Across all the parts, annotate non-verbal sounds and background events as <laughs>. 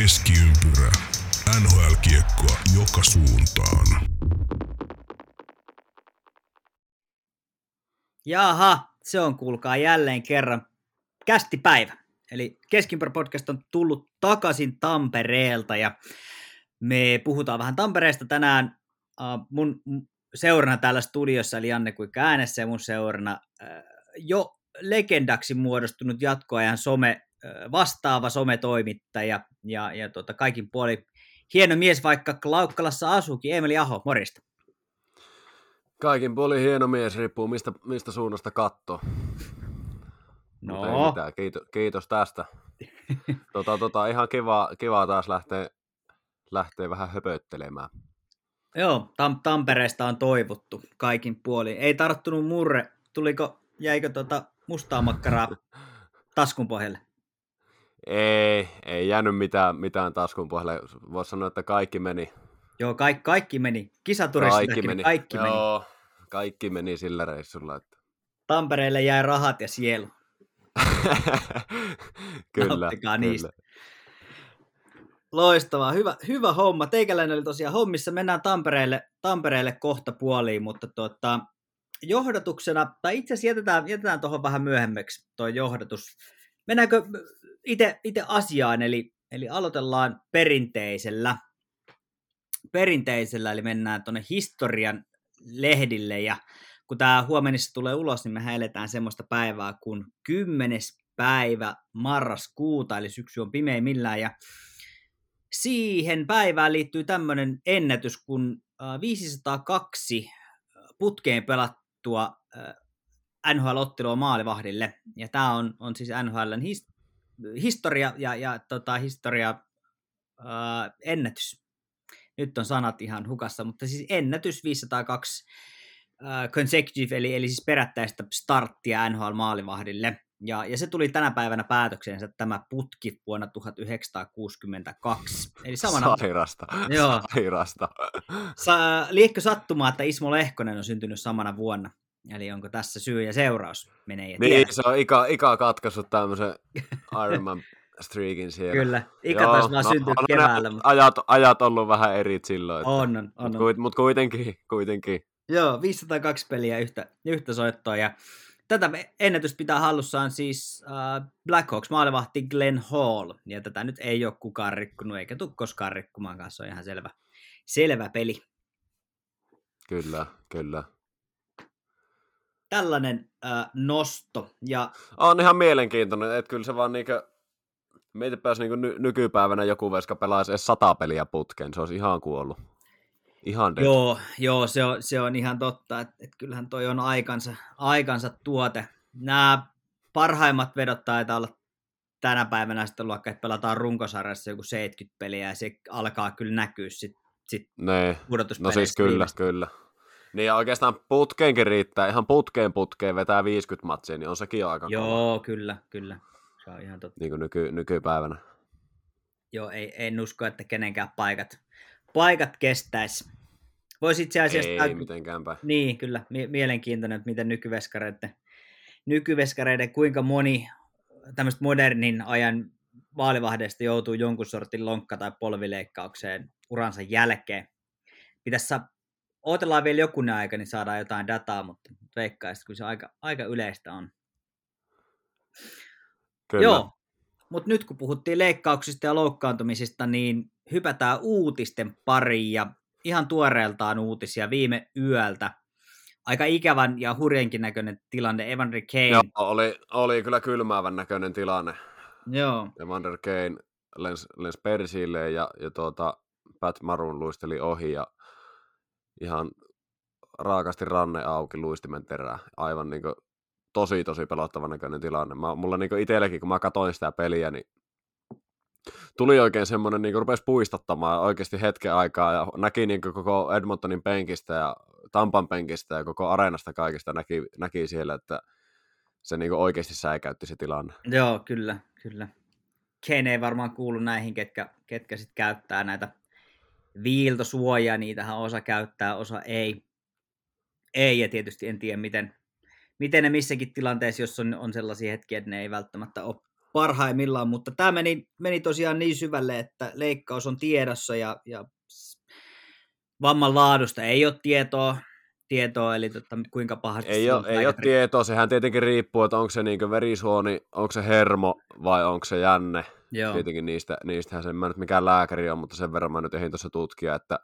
Keskiympyrä. NHL-kiekkoa joka suuntaan. Jaha, se on kuulkaa jälleen kerran kästipäivä. Eli Keskimpärä podcast on tullut takaisin Tampereelta ja me puhutaan vähän Tampereesta tänään. Uh, mun seurana täällä studiossa eli Janne Kuikka äänessä ja mun seurana uh, jo legendaksi muodostunut jatkoajan some vastaava sometoimittaja ja, ja tota, kaikin puoli hieno mies, vaikka Klaukkalassa asuukin, Emeli Aho, morista. Kaikin puolin hieno mies, riippuu mistä, mistä suunnasta katsoo. No, mitään, kiitos, kiitos tästä. <laughs> tota, tota, ihan kiva, kiva taas lähteä, lähteä vähän höpöttelemään. joo, Tam- Tampereesta on toivottu kaikin puolin. Ei tarttunut murre, tuliko, jäikö tota mustaa makkaraa <laughs> taskun pohjalle? Ei, ei jäänyt mitään, mitään taskun pohjalle. Voisi sanoa, että kaikki meni. Joo, kaikki, kaikki meni. Kisaturistillakin Kaikki meni. kaikki meni. Joo, kaikki meni sillä reissulla. Että... Tampereelle jäi rahat ja sielu. <laughs> kyllä, Nauttikaa niistä. Loistavaa, hyvä, hyvä homma. Teikäläinen oli tosiaan hommissa. Mennään Tampereelle, Tampereelle kohta puoliin, mutta tuota, johdatuksena, tai itse asiassa jätetään, jätetään tuohon vähän myöhemmäksi tuo johdatus. Mennäänkö itse, itse asiaan, eli, eli aloitellaan perinteisellä, perinteisellä, eli mennään tuonne historian lehdille, ja kun tämä huomenissa tulee ulos, niin me eletään semmoista päivää kuin 10. päivä marraskuuta, eli syksy on millään, ja siihen päivään liittyy tämmöinen ennätys, kun äh, 502 putkeen pelattua NHL-ottelua maalivahdille, ja tämä on, on siis NHLn his, historia ja, ja tota, historia äh, ennätys. Nyt on sanat ihan hukassa, mutta siis ennätys 502 äh, consecutive, eli, eli siis perättäistä starttia NHL-maalivahdille. Ja, ja se tuli tänä päivänä päätöksensä tämä putki vuonna 1962. Eli samana... Sairasta. Joo. Sairasta. Sa, liekö sattumaa, että Ismo Lehkonen on syntynyt samana vuonna? Eli onko tässä syy ja seuraus? Menee ja Niin, se on Ika, Ika katkaissut tämmöisen Ironman streakin siellä. Kyllä, Ika taisi vaan syntyä on ne keväällä, mutta Ajat, ajat ollut vähän eri silloin. Että, on, on, on. Mutta on. mut kuitenkin, kuitenkin. Joo, 502 peliä yhtä, yhtä soittoa ja tätä ennätystä pitää hallussaan siis äh, Blackhawks maalivahti Glenn Hall, ja tätä nyt ei ole kukaan rikkunut, eikä tule koskaan rikkumaan kanssa, se on ihan selvä, selvä peli. Kyllä, kyllä. Tällainen äh, nosto, ja On ihan mielenkiintoinen, että kyllä se vaan niinkö, meitä pääsi niinku ny- nykypäivänä joku veska pelaisi edes sata peliä putkeen, se olisi ihan kuollut. Ihan dead. joo, joo se, on, se on ihan totta, että, että kyllähän toi on aikansa, aikansa tuote. Nämä parhaimmat vedot taitaa olla tänä päivänä sitten luokka, että pelataan runkosarjassa joku 70 peliä, ja se alkaa kyllä näkyä sitten sit. No siis kyllä, viimeistä. kyllä. Niin ja oikeastaan putkeenkin riittää, ihan putkeen putkeen vetää 50 matsia, niin on sekin jo aika kova, Joo, kyllä, kyllä. Se on ihan totta. niin kuin nyky, nykypäivänä. Joo, ei, en usko, että kenenkään paikat, paikat kestäisi. Voisi itse asiassa... Ei tää- mitenkään päin. Niin, kyllä. Mie- mielenkiintoinen, että miten nykyveskareiden, nykyveskareiden kuinka moni tämmöistä modernin ajan vaalivahdeista joutuu jonkun sortin lonkka- tai polvileikkaukseen uransa jälkeen. Pitäisi saa, odotellaan vielä jokunen aika, niin saadaan jotain dataa, mutta veikkaisin, kun se aika, aika yleistä on. Kyllä. Joo, mutta nyt kun puhuttiin leikkauksista ja loukkaantumisista, niin hypätään uutisten pariin ja ihan tuoreeltaan uutisia viime yöltä. Aika ikävän ja hurjankin näköinen tilanne Evander Kane. Joo, oli, oli kyllä kylmäävän näköinen tilanne. Joo. Evander Kane lensi lens persille ja, ja tuota, Pat Marun luisteli ohi ja ihan raakasti ranne auki luistimen terää. Aivan niin tosi tosi pelottavan näköinen tilanne. Mä, mulla niin itselläkin, kun mä katsoin sitä peliä, niin tuli oikein semmoinen, niin rupesi puistattamaan oikeasti hetken aikaa ja näki niin koko Edmontonin penkistä ja Tampan penkistä ja koko areenasta kaikista näki, näki siellä, että se niin oikeasti säikäytti se tilanne. Joo, kyllä, kyllä. Kane ei varmaan kuulu näihin, ketkä, ketkä sitten käyttää näitä viiltosuojia, niitähän osa käyttää, osa ei. Ei, ja tietysti en tiedä, miten, miten ne missäkin tilanteessa, jos on, on sellaisia hetkiä, että ne ei välttämättä ole parhaimmillaan, mutta tämä meni, meni tosiaan niin syvälle, että leikkaus on tiedossa ja, ja vamman laadusta ei ole tietoa, tietoa eli tota, kuinka pahasti ei ole, ei ole tietoa, sehän tietenkin riippuu, että onko se niin verisuoni, onko se hermo vai onko se jänne. Joo. Tietenkin niistä, niistähän se, mä nyt mikään lääkäri on, mutta sen verran mä nyt ehdin tuossa tutkia, että,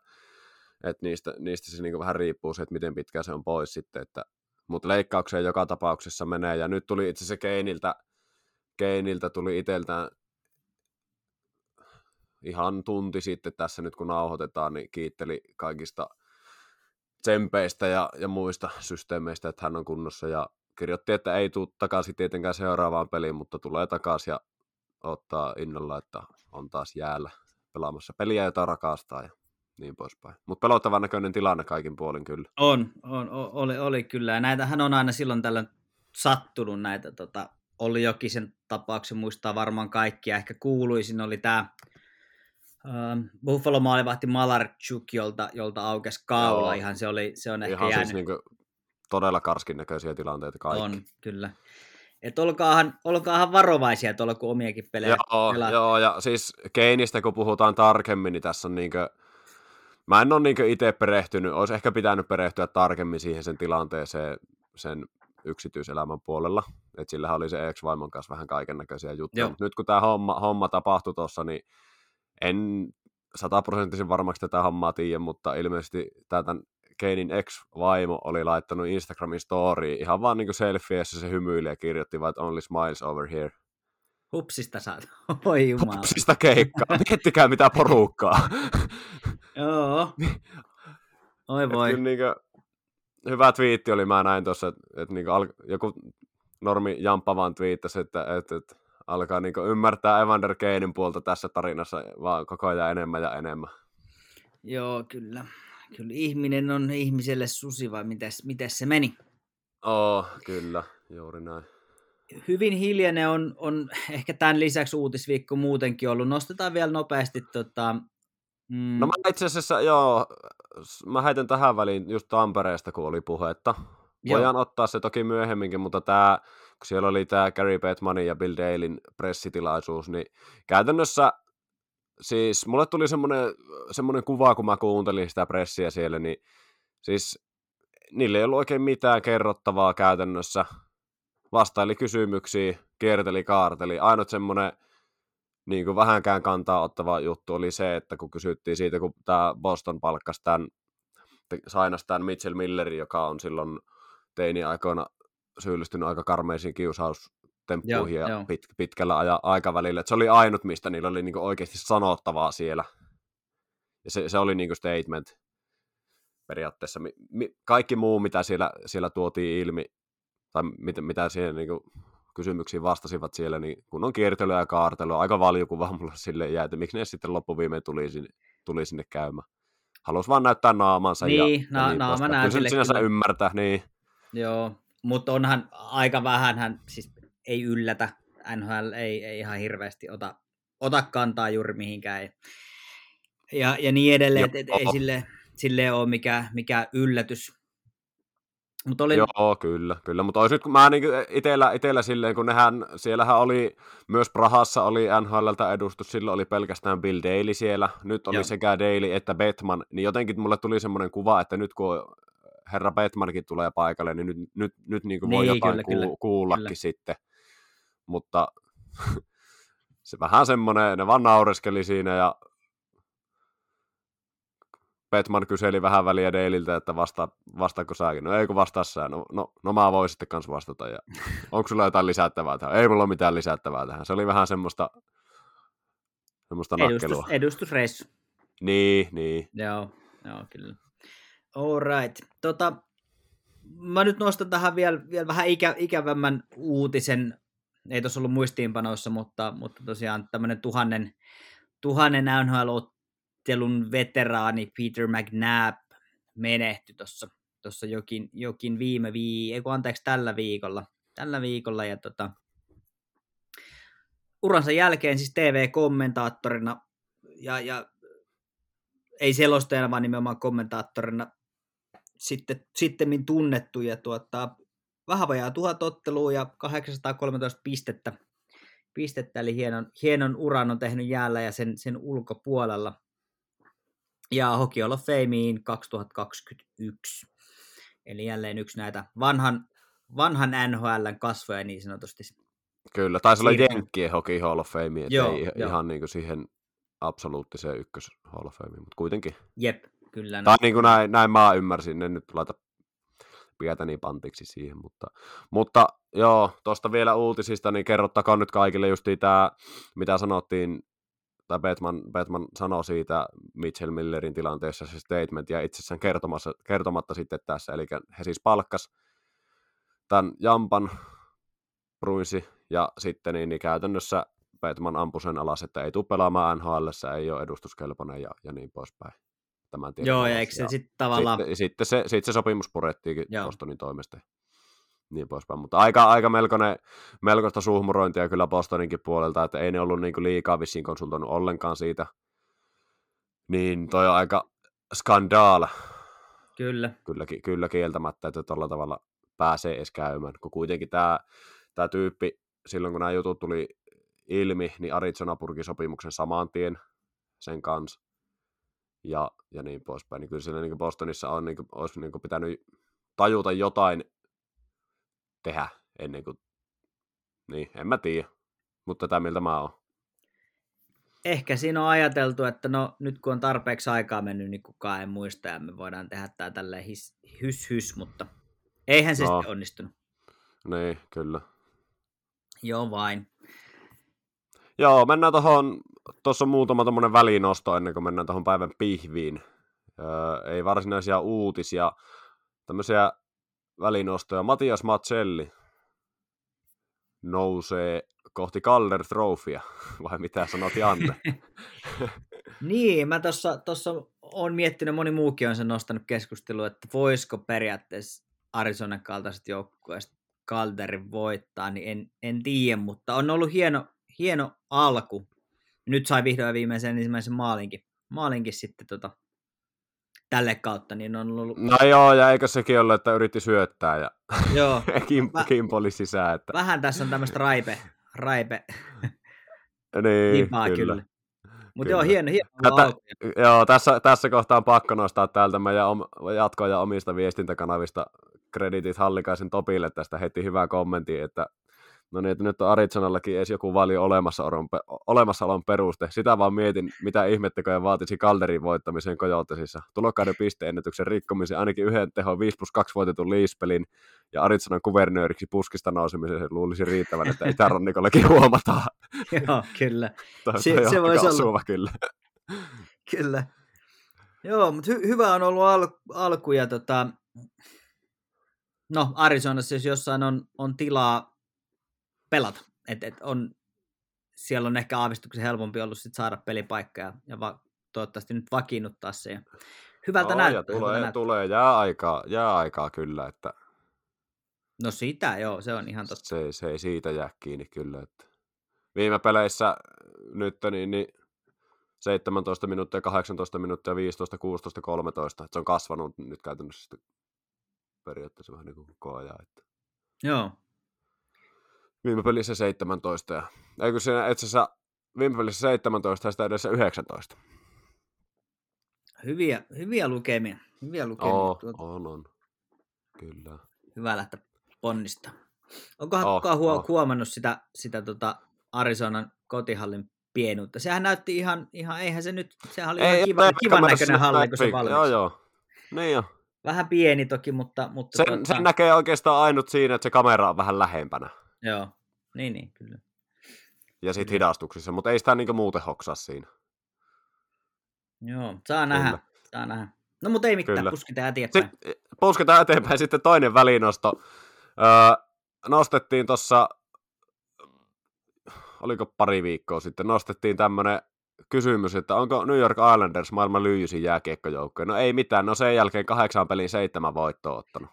että niistä, niistä se niin vähän riippuu se, että miten pitkään se on pois sitten, että, mutta leikkaukseen joka tapauksessa menee, ja nyt tuli itse se Keiniltä, Keiniltä tuli itseltään ihan tunti sitten tässä nyt kun nauhoitetaan, niin kiitteli kaikista tsempeistä ja, ja muista systeemeistä, että hän on kunnossa ja kirjoitti, että ei tule takaisin tietenkään seuraavaan peliin, mutta tulee takaisin ja ottaa innolla, että on taas jäällä pelaamassa peliä, jota rakastaa ja niin poispäin. Mutta pelottavan näköinen tilanne kaikin puolin kyllä. On, on oli, oli kyllä. Ja näitähän on aina silloin tällöin sattunut näitä, tota, oli Jokisen tapauksen, muistaa varmaan kaikkia. Ehkä kuuluisin oli tämä uh, Buffalo maalivahti Malarchuk, jolta, jolta aukesi kaula. Joo. Ihan se, oli, se on Ihan ehkä siis jäänyt. Siis niinku todella karskin näköisiä tilanteita kaikki. On, kyllä. Että olkaahan, olkaahan varovaisia tuolla, kun omiakin pelejä joo, pelaa. Joo, ja siis Keinistä kun puhutaan tarkemmin, niin tässä on niinkö, mä en ole niinkö itse perehtynyt, olisi ehkä pitänyt perehtyä tarkemmin siihen sen tilanteeseen sen yksityiselämän puolella, että sillähän oli se ex-vaimon kanssa vähän kaiken näköisiä juttuja, mutta nyt kun tämä homma, homma tapahtui tuossa, niin en sataprosenttisen varmaksi tätä hommaa tiedä, mutta ilmeisesti tämän Keinin ex-vaimo oli laittanut Instagramin story ihan vaan niin selfie, jossa se hymyili ja kirjoitti vaan, only smiles over here. Hupsista saat. <laughs> Oi jumala. Hupsista keikkaa. <laughs> Miettikää mitä porukkaa. <laughs> Joo. Oi voi. Kyllä niin kuin, hyvä twiitti oli, mä näin tuossa, että, että niin al- joku normi Jamppa vaan twiittasi, että, että, että alkaa niin ymmärtää Evander Keinin puolta tässä tarinassa vaan koko ajan enemmän ja enemmän. Joo, kyllä. Kyllä ihminen on ihmiselle susi vai mites, mites se meni? Oh, kyllä, juuri näin. Hyvin hiljainen on, on ehkä tämän lisäksi uutisviikko muutenkin ollut. Nostetaan vielä nopeasti tota, mm. No mä itse asiassa, joo, mä heitän tähän väliin just Tampereesta, kun oli puhetta. Voidaan joo. ottaa se toki myöhemminkin, mutta tämä, kun siellä oli tämä Gary Bettmanin ja Bill Dalein pressitilaisuus, niin käytännössä siis mulle tuli semmoinen, semmoinen kuva, kun mä kuuntelin sitä pressiä siellä, niin siis niille ei ollut oikein mitään kerrottavaa käytännössä. Vastaili kysymyksiä, kierteli, kaarteli. Ainut semmoinen niin kuin vähänkään kantaa ottava juttu oli se, että kun kysyttiin siitä, kun tämä Boston palkkasi tämän, sainas tämän Mitchell Millerin, joka on silloin teini-aikoina syyllistynyt aika karmeisiin kiusaus temppuihin joo, ja joo. Pit, pitkällä aja, aikavälillä. Et se oli ainut, mistä niillä oli niinku oikeasti sanottavaa siellä. Ja se, se oli niinku statement periaatteessa. Mi, mi, kaikki muu, mitä siellä, siellä tuotiin ilmi, tai mit, mitä siihen niinku kysymyksiin vastasivat siellä, niin kun on kiertelyä ja kaartelua, aika valiokuva <laughs> mulle sille jää, että miksi ne sitten loppuviimeen tuli sinne, tuli sinne käymään. Halusi vaan näyttää naamansa. Niin, ja, na, ja niin naama näytille. Kyllä sinänsä kyllä. ymmärtää, niin. Joo, mutta onhan aika vähän, hän, siis ei yllätä. NHL ei, ei ihan hirveästi ota, ota kantaa juuri mihinkään. Ja, ja niin edelleen, että et, ei sille, sille ole mikään, mikä yllätys. Mut oli... Joo, kyllä, kyllä. Mutta olisi nyt, kun mä niin itellä, itellä silleen, kun nehän, siellähän oli, myös Prahassa oli NHLltä edustus, silloin oli pelkästään Bill Daly siellä, nyt oli Joo. sekä Daly että Betman, niin jotenkin mulle tuli semmoinen kuva, että nyt kun herra Betmankin tulee paikalle, niin nyt, nyt, nyt niin kuin voi niin, jotain kyllä, ku, kyllä, kuullakin kyllä. sitten mutta <laughs> se vähän semmoinen, ne vaan naureskeli siinä ja Petman kyseli vähän väliä Deililtä, että vasta, vastaako säkin? No ei kun vastaa sä. No, no, no mä voin sitten kanssa vastata. Ja, <laughs> onko sulla jotain lisättävää tähän? Ei mulla ole mitään lisättävää tähän. Se oli vähän semmoista, semmoista Edustus, nakkelua. Edustusreissu. Niin, niin. Joo, joo kyllä. All right. Tota, mä nyt nostan tähän vielä, vielä vähän ikä, ikävämmän uutisen ei tuossa ollut muistiinpanoissa, mutta, mutta tosiaan tämmöinen tuhannen, tuhannen NHL-ottelun veteraani Peter McNabb menehtyi tuossa tuossa jokin, jokin viime vii, ei anteeksi tällä viikolla, tällä viikolla. Ja tota, uransa jälkeen siis TV-kommentaattorina ja, ja ei selostajana, vaan nimenomaan kommentaattorina sitten, sitten tunnettu. Ja tuota, vähän vajaa tuhat ottelua ja 813 pistettä pistettä, eli hienon, hienon uran on tehnyt jäällä ja sen, sen ulkopuolella. Ja Hockey Hall of Fameen 2021. Eli jälleen yksi näitä vanhan, vanhan NHLn kasvoja niin sanotusti. Kyllä, taisi olla. Jenkkien Hockey Hall of Fame, että Joo, ei joo. ihan niin kuin siihen absoluuttiseen ykkös Hall of Fame, mutta kuitenkin. Jep, kyllä. Tai niin kuin näin, näin mä ymmärsin, en nyt laita pietäni pantiksi siihen, mutta, mutta joo, tuosta vielä uutisista, niin kerrottakaa nyt kaikille justiin tämä, mitä sanottiin, tai Batman, Batman sanoi siitä Mitchell Millerin tilanteessa se statement, ja itsessään kertomassa, kertomatta sitten tässä, eli he siis palkkas tämän Jampan Bruinsi, ja sitten niin, niin käytännössä Batman ampui sen alas, että ei tule pelaamaan NHL, ei ole edustuskelpoinen ja, ja niin poispäin. Tämän tiedon Joo, ja eikö se sitten tavallaan... Sitten, sitten, se, sitten se sopimus purettiinkin Joo. Bostonin toimesta. Niin poispäin. Mutta aika, aika melkoinen, melkoista suhmurointia kyllä Bostoninkin puolelta, että ei ne ollut niinku liikaa vissiin konsultoinut ollenkaan siitä. Niin toi on aika skandaal, Kyllä. kyllä, kyllä kieltämättä, että tuolla tavalla pääsee edes käymään. Kun kuitenkin tämä tää tyyppi, silloin kun nämä jutut tuli ilmi, niin Arizona purki sopimuksen saman tien sen kanssa. Ja, ja niin poispäin. Niin kyllä siinä niin Bostonissa on, niin kuin, olisi niin kuin pitänyt tajuta jotain tehdä ennen kuin... Niin, en mä tiedä. Mutta tätä miltä mä oon. Ehkä siinä on ajateltu, että no nyt kun on tarpeeksi aikaa mennyt, niin kukaan ei muista ja me voidaan tehdä tää tälleen his, hys hys, mutta eihän se No. sitten onnistunut. Niin, kyllä. Joo vain. Joo, mennään tuohon, tuossa on muutama tommonen välinosto ennen kuin mennään tuohon päivän pihviin. Öö, ei varsinaisia uutisia, tämmöisiä välinostoja. Matias Matselli nousee kohti Calder Trophya, <laughs> vai mitä sanot Janne? <laughs> Niin, mä tuossa tossa on miettinyt, moni muukin on sen nostanut keskustelua, että voisiko periaatteessa Arizonan kaltaiset joukkueesta Calderin voittaa, niin en, en tiedä, mutta on ollut hieno, hieno alku. Nyt sai vihdoin ja viimein sen ensimmäisen maalinkin, maalinkin sitten tota, tälle kautta, niin on ollut, No joo, ja eikö sekin ollut, että yritti syöttää ja joo, <laughs> kim, Mä- kimpoli sisään. Että... vähän tässä on tämmöistä raipe, raipe Niin, vipaa kyllä. kyllä. Mutta joo, hieno, hieno Tätä-. Joo, tässä, tässä kohtaa on pakko nostaa täältä meidän om, jatkoa ja omista viestintäkanavista kreditit Hallikaisen Topille tästä heti hyvää kommentti, että no niin, että nyt on Arizonallakin edes joku valio olemassaolon, olemassaolon peruste. Sitä vaan mietin, mitä ihmettekoja vaatisi Calderin voittamiseen Kojotesissa. Tulokkaiden pisteennätyksen rikkomisen, ainakin yhden tehon 5 plus 2 voitetun liispelin ja Arizonan kuvernööriksi puskista nousemisen luulisi riittävän, että Itärannikollakin huomataan. <laughs> joo, kyllä. <laughs> Toi, Se- toi on se aika voisi olla. kyllä. <laughs> Kyllä. Joo, mutta hy- hyvä on ollut al- alku ja tota, no Arizonassa jos jossain on, on tilaa pelata, et, et on, siellä on ehkä aavistuksen helpompi ollut sit saada pelipaikka ja, ja va, toivottavasti nyt vakiinnuttaa se. Hyvältä No, näyttää. ja hyvältä tulee, näyttää. tulee, jää aikaa, jää aikaa kyllä, että No sitä joo, se on ihan totta. se, se ei siitä jää kiinni kyllä. Että. Viime peleissä nyt niin, niin 17 minuuttia, 18 minuuttia, 15, 16, 13. Että se on kasvanut nyt käytännössä periaatteessa vähän niin kuin koko ajan. Että. Joo, Viime pelissä 17 ja eikö siinä itse asiassa viime pelissä 17 ja sitä edessä 19. hyviä, hyviä lukemia. Hyviä lukemia. Oo, Tuota, on, on. Kyllä. hyvä lähteä ponnistaa. Onkohan Oh, kukaan huo- oh. huomannut sitä, sitä tota Arizonan kotihallin pienuutta? Sehän näytti ihan, ihan eihän se nyt, sehän oli ei, ihan kiva, kivan näköinen halli, kun se valmis. Joo, joo. Niin jo. Vähän pieni toki, mutta... mutta Sen, tota, sen näkee oikeastaan ainut siinä, että se kamera on vähän lähempänä. Joo, niin, niin, kyllä. Ja sit Kyllä. hidastuksissa, mutta ei sitä niinku muuten hoksaa siinä. Joo, saa nähdä, Kyllä. saa nähdä. No mutta ei mitään, Kyllä. puskitaan eteenpäin. Sitten pusketaan eteenpäin sitten toinen välinosto. Öö, nostettiin tuossa, oliko pari viikkoa sitten, nostettiin tämmönen kysymys, että onko New York Islanders maailman lyijysin jääkiekkojoukkoja? No ei mitään, no sen jälkeen kahdeksan pelin seitsemän voittoa ottanut.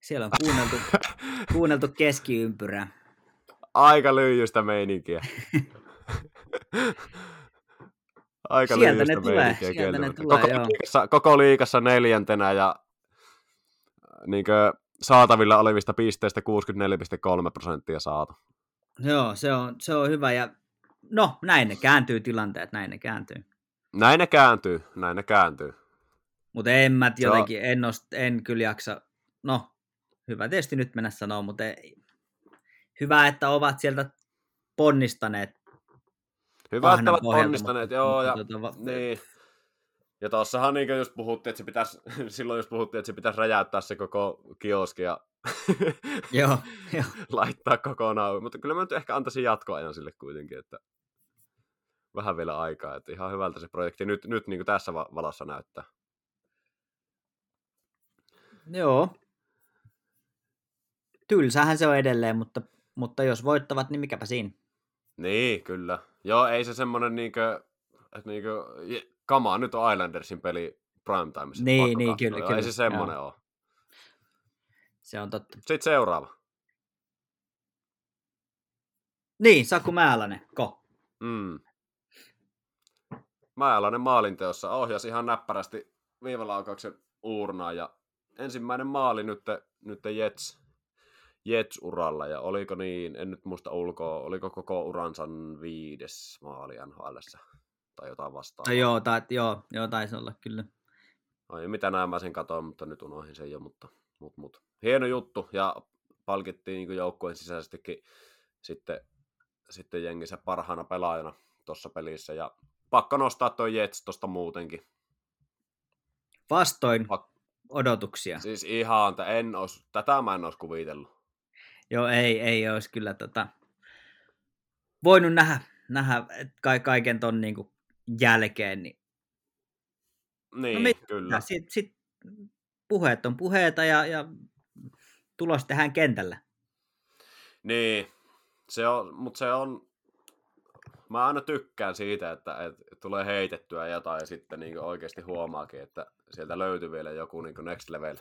Siellä on kuunneltu, <laughs> kuunneltu keskiympyrää. Aika lyijystä meininkiä. <laughs> Aika Sieltä ne tulee, sieltä ne tulee, koko, joo. liikassa, koko liikassa neljäntenä ja niinkö, saatavilla olevista pisteistä 64,3 prosenttia saatu. Joo, se on, se on hyvä ja no, näin ne kääntyy tilanteet, näin ne kääntyy. Näin ne kääntyy, näin ne kääntyy. Mutta en mä Se on- jotenkin, en, nost, en kyllä jaksa, no, hyvä tietysti nyt mennä sanoa, mutta ei, hyvä, että ovat sieltä ponnistaneet. Hyvä, että ovat pohjalta, onnistuneet, mutta- joo, mutta ja va- niin. Ja tossahan niin just puhuttiin, että se pitäisi, <laughs> silloin just puhuttiin, että se pitäisi räjäyttää se koko kioski ja <laughs> Joo, <laughs> joo. laittaa kokonaan. Mutta kyllä mä nyt ehkä antaisin jatkoajan sille kuitenkin, että vähän vielä aikaa, että ihan hyvältä se projekti nyt, nyt niin kuin tässä va- valossa näyttää. Joo. Tylsähän se on edelleen, mutta, mutta jos voittavat, niin mikäpä siinä. Niin, kyllä. Joo, ei se semmonen niinkö, niinkö, kamaa, nyt on Islandersin peli primetimeissa. Niin, niin, kyllä, Joo, kyllä, Ei se semmonen ole. Se on totta. Sitten seuraava. Niin, Saku Määlänen, ko. Mm. Määläinen maalinteossa ohjasi ihan näppärästi viivalaukauksen uurnaan ja ensimmäinen maali nyt, nyt Jets, Jets-uralla ja oliko niin, en nyt muista ulkoa, oliko koko uransa viides maali nhl tai jotain vastaavaa. No, joo, tai, joo, joo, taisi olla kyllä. Ai, mitä näin mä sen katoin, mutta nyt unohdin sen jo, mutta, mutta, mutta. hieno juttu ja palkittiin niin joukkueen sisäisestikin sitten, sitten jengissä parhaana pelaajana tuossa pelissä ja pakko nostaa toi Jets tosta muutenkin. Vastoin Pak- odotuksia. Siis ihan, että en ois, tätä mä en olisi kuvitellut. Joo, ei, ei olisi kyllä tota, voinut nähdä, nähdä ka- kaiken ton niinku jälkeen. Niin, Niin, No kyllä. sit, sit, puheet on puheita ja, ja tulos tehdään kentällä. Niin, se on, mutta se on, mä aina tykkään siitä, että, että tulee heitettyä jotain ja sitten niin oikeasti huomaakin, että sieltä löytyy vielä joku niin next level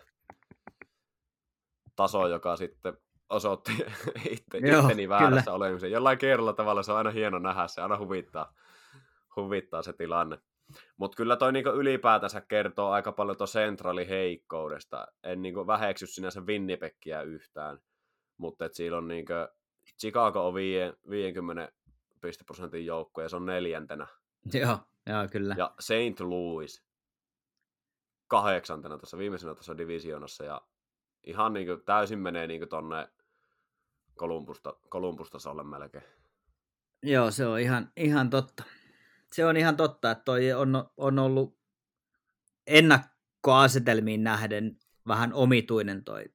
taso, joka sitten osoitti <laughs> itse, Joo, itteni väärässä kyllä. olemisen. Jollain kierrolla tavalla se on aina hieno nähdä, se aina huvittaa, huvittaa se tilanne. Mutta kyllä toi niinku ylipäätänsä kertoo aika paljon tuon centralin heikkoudesta. En niinku väheksy sinänsä Winnipeggiä yhtään, mutta siellä on niinku, Chicago on viie- 50 pisteprosentin joukko ja se on neljäntenä. Joo, joo kyllä. Ja St. Louis kahdeksantena tuossa viimeisenä tuossa divisioonassa ja ihan niinku täysin menee niinku tonne Kolumbusta, Kolumbustasolle melkein. Joo, se on ihan, ihan totta. Se on ihan totta, että toi on, on ollut ennakkoasetelmiin nähden vähän omituinen toi,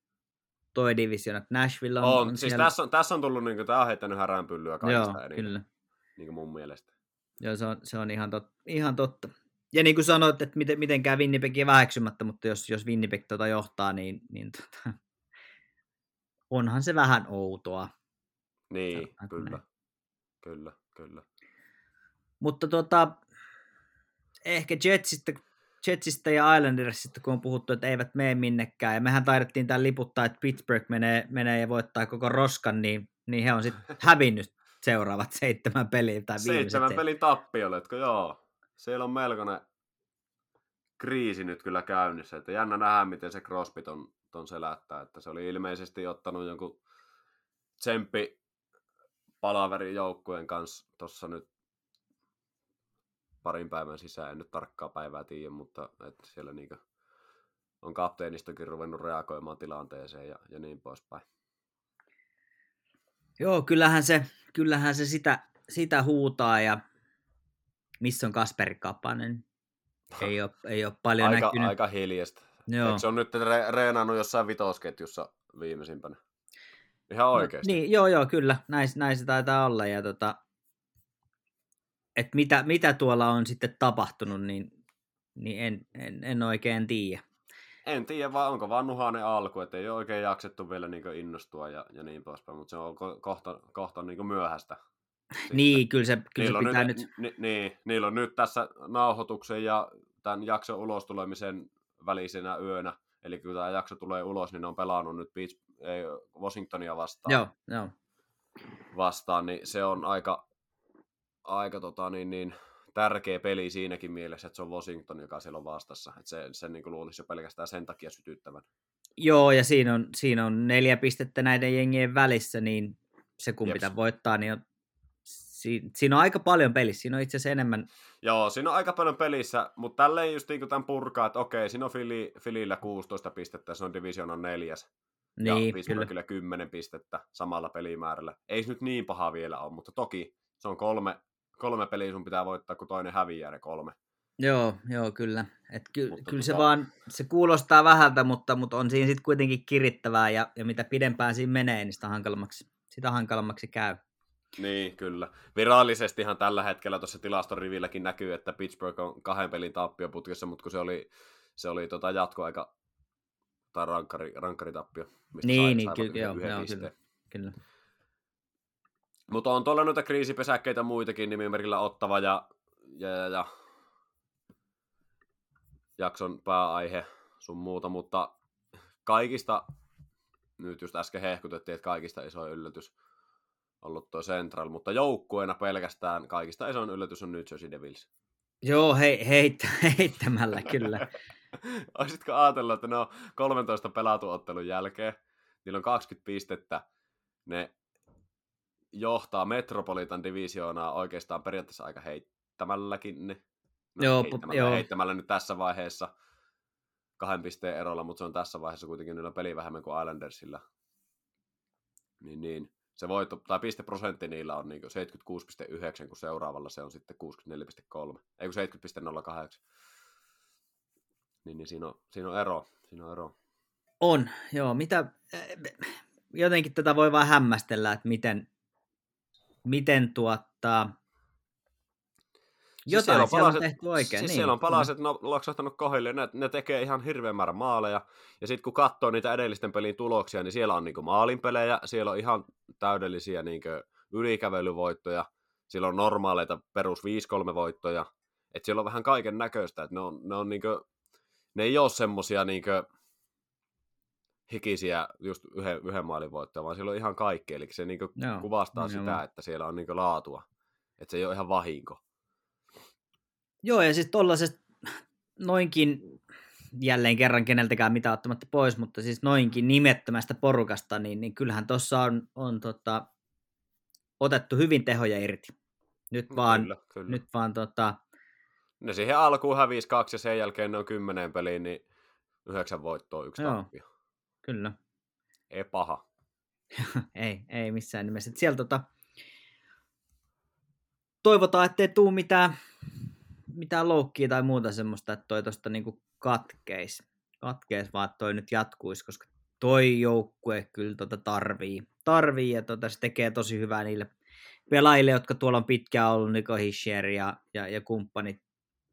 toi division, että Nashville on, On, on siis siellä... tässä on, tässä on tullut, niinku, tää on heittänyt häränpyllyä Joo, kaikista eniten, kyllä. niinku mun mielestä. Joo, se on, se on ihan, tot, ihan totta. Ja niin kuin sanoit, että miten, miten käy Winnipegia väheksymättä, mutta jos, jos Winnipeg tota johtaa, niin, niin tota, onhan se vähän outoa. Niin, Sanotaanko kyllä. näin? Kyllä, kyllä. Mutta tota, ehkä Jetsistä, Jetsistä ja Islandersista, kun on puhuttu, että eivät mene minnekään, ja mehän taidettiin tämän liputtaa, että Pittsburgh menee, menee ja voittaa koko roskan, niin, niin he on sitten <laughs> hävinnyt seuraavat seitsemän peliä tai Seitsemän se- pelin tappioletko, joo. Siellä on melkoinen kriisi nyt kyllä käynnissä, että jännä nähdä, miten se Crosby ton, ton selättää, että se oli ilmeisesti ottanut jonkun tsemppi palaverin joukkueen kanssa tuossa nyt parin päivän sisään, en nyt tarkkaa päivää tiedä, mutta että siellä niinku on kapteenistokin ruvennut reagoimaan tilanteeseen ja, ja niin poispäin. Joo, kyllähän se, kyllähän se sitä, sitä huutaa, ja missä on Kasperi Kapanen? Ei ole, ei ole paljon Aika, näkynyt. aika hiljasta. Joo. Eikö se on nyt re- reenannut jossain vitosketjussa viimeisimpänä? Ihan oikeasti. No, niin, joo, joo, kyllä. Näin, näin se taitaa olla. Ja tota, et mitä, mitä tuolla on sitten tapahtunut, niin, niin en, en, en oikein tiedä. En tiedä, vaan onko vaan nuhainen alku, että ei ole oikein jaksettu vielä niin innostua ja, ja niin poispäin, mutta se on ko- kohta, kohta niin myöhäistä. Sitten. Niin, kyllä se, kyllä se pitää nyt, nyt... Ni, niin, niillä on nyt tässä nauhoituksen ja tämän jakson ulostulemisen välisenä yönä, eli kun tämä jakso tulee ulos, niin ne on pelannut nyt Beach, ei, Washingtonia vastaan. Joo, joo. vastaan, niin se on aika, aika tota, niin, niin, tärkeä peli siinäkin mielessä, että se on Washington, joka siellä on vastassa. Että se, sen niin luulisi jo pelkästään sen takia sytyttävän. Joo, ja siinä on, siinä on neljä pistettä näiden jengien välissä, niin se kumpi Jeps. tämän voittaa, niin on, si, siinä on aika paljon pelissä. Siinä on itse asiassa enemmän, Joo, siinä on aika paljon pelissä, mutta tälleen just niin tämän purkaa, että okei, siinä on Fili, Filillä 16 pistettä, se on Divisionan neljäs. ja niin, Pittsburghilla kyllä. 10 pistettä samalla pelimäärällä. Ei se nyt niin paha vielä ole, mutta toki se on kolme, kolme peliä sun pitää voittaa, kun toinen häviää ne kolme. Joo, joo, kyllä. Et ky, kyllä se tota- vaan, se kuulostaa vähältä, mutta, mutta on siinä sitten kuitenkin kirittävää, ja, ja mitä pidempään siinä menee, niin sitä hankalammaksi, sitä hankalammaksi käy. Niin, kyllä. Virallisestihan tällä hetkellä tuossa tilastorivilläkin näkyy, että Pittsburgh on kahden pelin tappioputkessa, mutta kun se oli, se oli tota jatkoaika tai rankkari, rankkaritappio, mistä Niin, sai, niin, saivat ky- yhden- joo, joo, pisteen. Kyllä. Mutta on tuolla noita kriisipesäkkeitä muitakin, nimimerkillä Ottava ja, ja, ja, ja jakson pääaihe sun muuta, mutta kaikista, nyt just äsken hehkutettiin, että kaikista iso yllätys ollut tuo Central, mutta joukkueena pelkästään kaikista isoin yllätys on New Jersey Devils. Joo, hei, heittä, heittämällä kyllä. <laughs> Olisitko ajatellut, että ne on 13 pelatun ottelun jälkeen, niillä on 20 pistettä, ne johtaa Metropolitan divisioonaa oikeastaan periaatteessa aika heittämälläkin. Ne. No, Joo, heittämällä, joo. heittämällä nyt tässä vaiheessa kahden pisteen erolla, mutta se on tässä vaiheessa kuitenkin niillä peli vähemmän kuin Islandersilla. Niin, niin. Se voitto, tai pisteprosentti niillä on niin 76,9, kun seuraavalla se on sitten 64,3. Ei kun 70,08. Niin, niin siinä, on, siinä on ero. Siinä on ero. On, joo. Mitä, jotenkin tätä voi vaan hämmästellä, että miten, miten tuottaa... Siis Jotain siellä on, tehty oikein. Siis niin, siellä on kyllä. palaset no, loksahtanut kohdille, ne, ne tekee ihan hirveän määrän maaleja. Ja sitten kun katsoo niitä edellisten pelin tuloksia, niin siellä on niinku maalinpelejä, siellä on ihan täydellisiä niinku ylikävelyvoittoja, siellä on normaaleita perus 5-3 voittoja. Et siellä on vähän kaiken näköistä, että ne on, ne on niinku, ne ei ole semmosia niinku hikisiä just yhden, yhden maalin voittoja, vaan siellä on ihan kaikki. Eli se niinku Joo, kuvastaa sitä, nimenomaan. että siellä on niinku laatua. Että se ei ole ihan vahinko. Joo, ja siis tollaisesta noinkin, jälleen kerran keneltäkään mitä ottamatta pois, mutta siis noinkin nimettömästä porukasta, niin, niin kyllähän tuossa on, on tota, otettu hyvin tehoja irti. Nyt vaan, kyllä, kyllä. nyt vaan tota, Ne siihen alkuun hävisi kaksi ja sen jälkeen ne on kymmeneen peliin, niin yhdeksän voittoa, yksi Joo. tappio. kyllä, Ei paha. <laughs> ei, ei missään nimessä. Et Siellä tota, toivotaan, ettei tuu mitään, mitään loukkia tai muuta semmoista, että toi tosta niinku katkeis. Katkeis vaan, että toi nyt jatkuisi, koska toi joukkue kyllä tota tarvii. Tarvii ja tota, se tekee tosi hyvää niille pelaajille, jotka tuolla on pitkään ollut, Niko Hischier ja, ja, ja kumppanit,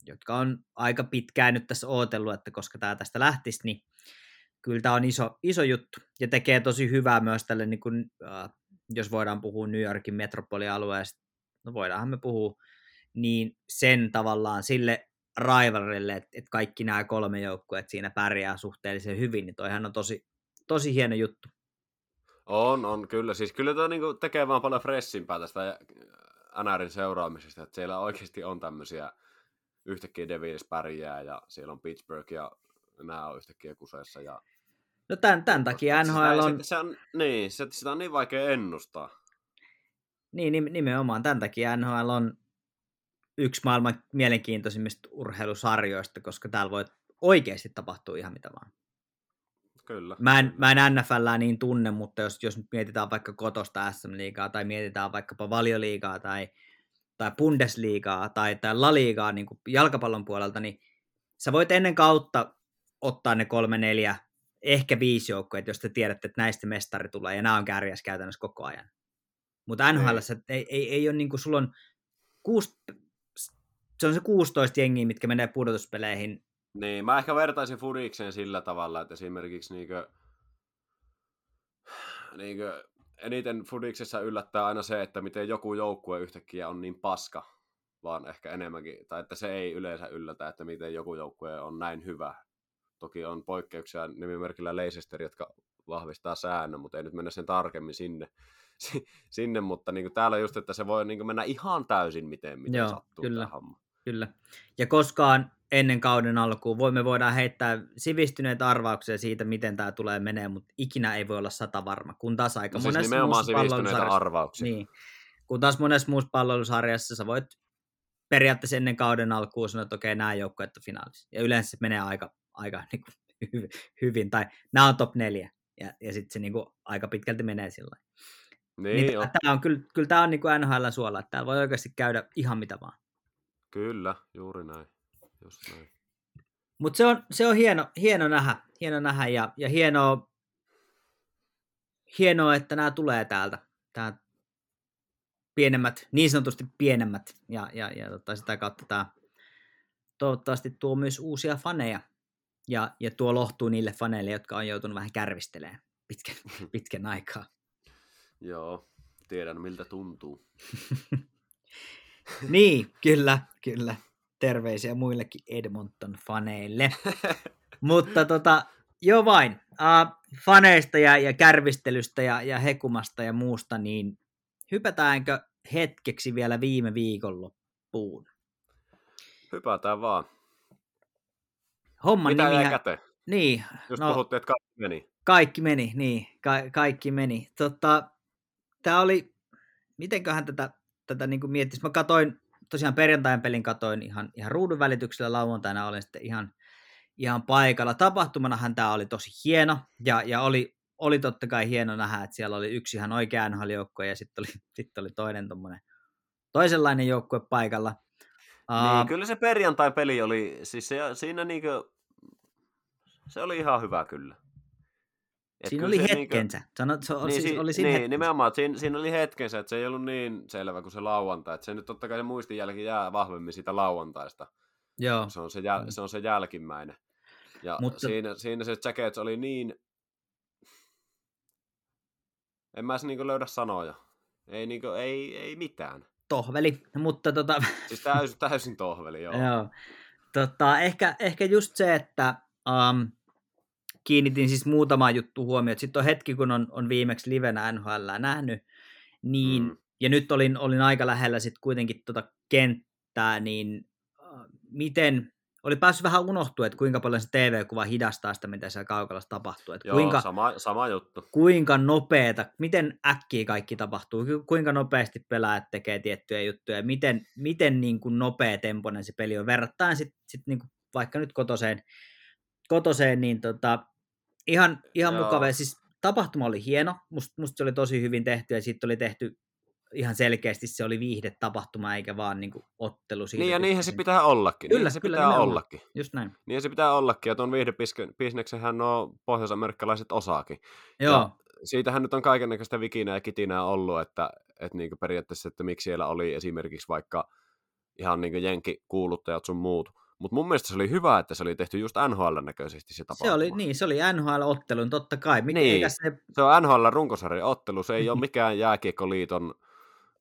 jotka on aika pitkään nyt tässä ootellut, että koska tämä tästä lähtisi, niin kyllä tämä on iso, iso juttu ja tekee tosi hyvää myös tälle, niin kuin, äh, jos voidaan puhua New Yorkin metropolialueesta, no voidaanhan me puhua, niin sen tavallaan sille rivalrille, että, että kaikki nämä kolme joukkueet siinä pärjää suhteellisen hyvin, niin toihan on tosi, tosi hieno juttu. On, on, kyllä. Siis kyllä tämä niinku tekee vaan paljon freshimpää tästä NRin seuraamisesta, että siellä oikeasti on tämmöisiä yhtäkkiä Devils pärjää ja siellä on Pittsburgh ja nämä on yhtäkkiä kuseessa. Ja... No tämän, tämän takia Sitä- NHL on, Se, se on niin, se, sitä on niin vaikea ennustaa. niin nim- nimenomaan tämän takia NHL on yksi maailman mielenkiintoisimmista urheilusarjoista, koska täällä voi oikeasti tapahtua ihan mitä vaan. Kyllä. Mä en, mä en NFLää niin tunne, mutta jos, jos mietitään vaikka kotosta SM-liigaa tai mietitään vaikkapa valioliigaa tai, tai Bundesliigaa tai, tai La Ligaa niin kuin jalkapallon puolelta, niin sä voit ennen kautta ottaa ne kolme, neljä, ehkä viisi joukkoja, jos te tiedätte, että näistä mestari tulee ja nämä on kärjäs käytännössä koko ajan. Mutta NHL ei, ei, ei ole niin kuin, sulla on kuusi, se on se 16 jengiä, mitkä menee pudotuspeleihin. Niin, mä ehkä vertaisin Fudikseen sillä tavalla, että esimerkiksi niinkö, niinkö, eniten Fudiksessa yllättää aina se, että miten joku joukkue yhtäkkiä on niin paska, vaan ehkä enemmänkin, tai että se ei yleensä yllätä, että miten joku joukkue on näin hyvä. Toki on poikkeuksia nimimerkillä Leicester, jotka vahvistaa säännön, mutta ei nyt mennä sen tarkemmin sinne, sinne mutta niin täällä just, että se voi niin mennä ihan täysin miten, miten Joo, sattuu kyllä. tämä homma. Kyllä. Ja koskaan ennen kauden alkuun. Voimme voidaan heittää sivistyneitä arvauksia siitä, miten tämä tulee menee, mutta ikinä ei voi olla sata varma, kun taas aika No siis monessa muussa sivistyneitä palvelusarjassa- arvauksia. Niin. Kun taas monessa muussa palvelusarjassa sä voit periaatteessa ennen kauden alkuun sanoa, että okei, nämä joukkueet on finaalissa. Ja yleensä se menee aika, aika <laughs> niin kuin, hy- hyvin, tai nämä on top neljä. Ja, ja sitten se niin kuin, aika pitkälti menee sillä. Niin, Niin, tämä on, kyllä, kyllä tämä on niin kuin NHL suola, että täällä voi oikeasti käydä ihan mitä vaan. Kyllä, juuri näin. Just näin. Mutta se on, se on hieno, hieno nähdä, hieno nähdä ja, ja hienoa, hienoa, että nämä tulee täältä. Tää pienemmät, niin sanotusti pienemmät, ja, ja, ja tota, sitä kautta tämä toivottavasti tuo myös uusia faneja, ja, ja tuo lohtuu niille faneille, jotka on joutunut vähän kärvistelemään pitkän, <laughs> pitkän aikaa. Joo, tiedän miltä tuntuu. <laughs> <laughs> Niin, kyllä, kyllä. Terveisiä muillekin Edmonton-faneille. <laughs> Mutta tota, jo vain. Uh, faneista ja, ja kärvistelystä ja, ja hekumasta ja muusta, niin hypätäänkö hetkeksi vielä viime viikonloppuun? Hypätään vaan. Homman Mitä nimihän... käteen? Niin, Just no, puhuttiin, että kaikki meni. kaikki meni, niin, ka- kaikki meni. Tota, tämä oli, mitenköhän tätä, tätä niin kuin miettisi, mä katoin, tosiaan perjantain pelin katoin ihan, ihan ruudun välityksellä, lauantaina olin sitten ihan, ihan paikalla. Tapahtumanahan tämä oli tosi hieno, ja, ja oli, oli totta kai hieno nähdä, että siellä oli yksi ihan oikea nhl ja sitten oli, <laughs> sitten oli toinen tommonen, toisenlainen joukkue paikalla. Niin, Uh, kyllä se perjantai-peli oli, siis se, siinä niinkö, se oli ihan hyvä kyllä. Et siinä oli se hetkensä. Sano, se, niin, siis si- oli siinä niin hetkensä. nimenomaan, että siinä, siinä oli hetkensä, että se ei ollut niin selvä kuin se lauantai. Että se nyt totta kai se muistinjälki jää vahvemmin siitä lauantaista. Joo, Se on se, jäl, Mm. se, on se jälkimmäinen. Ja Mutta- siinä, siinä se Jackets oli niin... En mä se niinku löydä sanoja. Ei, niinku, ei, ei mitään. tohveli, mutta tota, Siis täysin, täysin tohveli, joo. Joo. Tota, ehkä, ehkä just se, että um, kiinnitin siis muutama juttu huomioon. Sitten on hetki, kun on, on viimeksi livenä NHL nähnyt, niin, Mm. ja nyt olin, olin aika lähellä sitten kuitenkin tota kenttää, niin uh, miten, oli päässyt vähän unohtua, että kuinka paljon se TV-kuva hidastaa sitä, mitä siellä kaukalassa tapahtuu. Että Joo, kuinka, sama, sama juttu. kuinka nopeeta, miten äkkiä kaikki tapahtuu, ku- kuinka nopeasti pelaajat tekee tiettyjä juttuja, miten, miten niin kuin nopea tempoinen se peli on verrattain sitten sit niin kuin vaikka nyt kotoseen, kotoseen niin tota, ihan, ihan Joo. mukava. Ja Siis tapahtuma oli hieno, musta, musta se oli tosi hyvin tehty ja siitä oli tehty ihan selkeästi se oli viihdetapahtuma eikä vaan niin kuin ottelu. Siitä Niin ja niinhän se pitää ollakin. Kyllä, niinhän se kyllä, pitää nimenomaan. ollakin. Just näin. Niin se pitää ollakin, ja tuon viihdebisneksenhän nuo pohjoisamerikkalaiset osaakin. Joo, Siitähän nyt on kaikennäköistä vikinää ja kitinää ollut, että, että niin periaatteessa, että miksi siellä oli esimerkiksi vaikka ihan niin jenki kuuluttajat sun muut. Mutta mun mielestä se oli hyvä, että se oli tehty just NHL-näköisesti se tapahtuma. se oli, niin, se oli NHL-ottelun, totta kai. Mikä, Niin. se Se on NHL-runkosarjan ottelu, se ei ole mikään <laughs> jääkiekkoliiton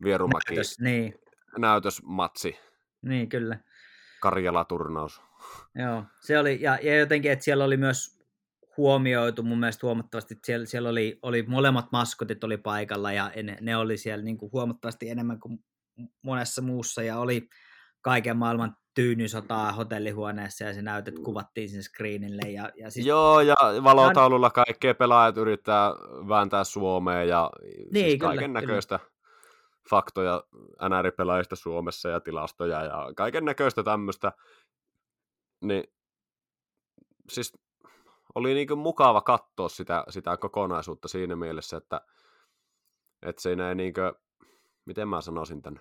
vierumaki näytös, niin, näytösmatsi, niin kyllä. Karjala-turnaus. Joo, se oli, ja, ja jotenkin, että siellä oli myös huomioitu mun mielestä huomattavasti, että siellä, siellä oli, oli molemmat maskotit oli paikalla ja ne, ne oli siellä niin kuin huomattavasti enemmän kuin monessa muussa ja oli kaiken maailman tyynysotaa hotellihuoneessa ja se näytöt kuvattiin sinne screenille ja, ja siis, Joo, ja valotaululla kaikkea pelaajat yrittää vääntää Suomeen ja Niin, siis kaiken näköistä faktoja NR-pelaajista Suomessa ja tilastoja ja kaiken näköistä tämmöistä. Niin siis oli niinku mukava katsoa sitä, sitä kokonaisuutta siinä mielessä, että, että siinä ei niinku, miten mä sanoisin tän,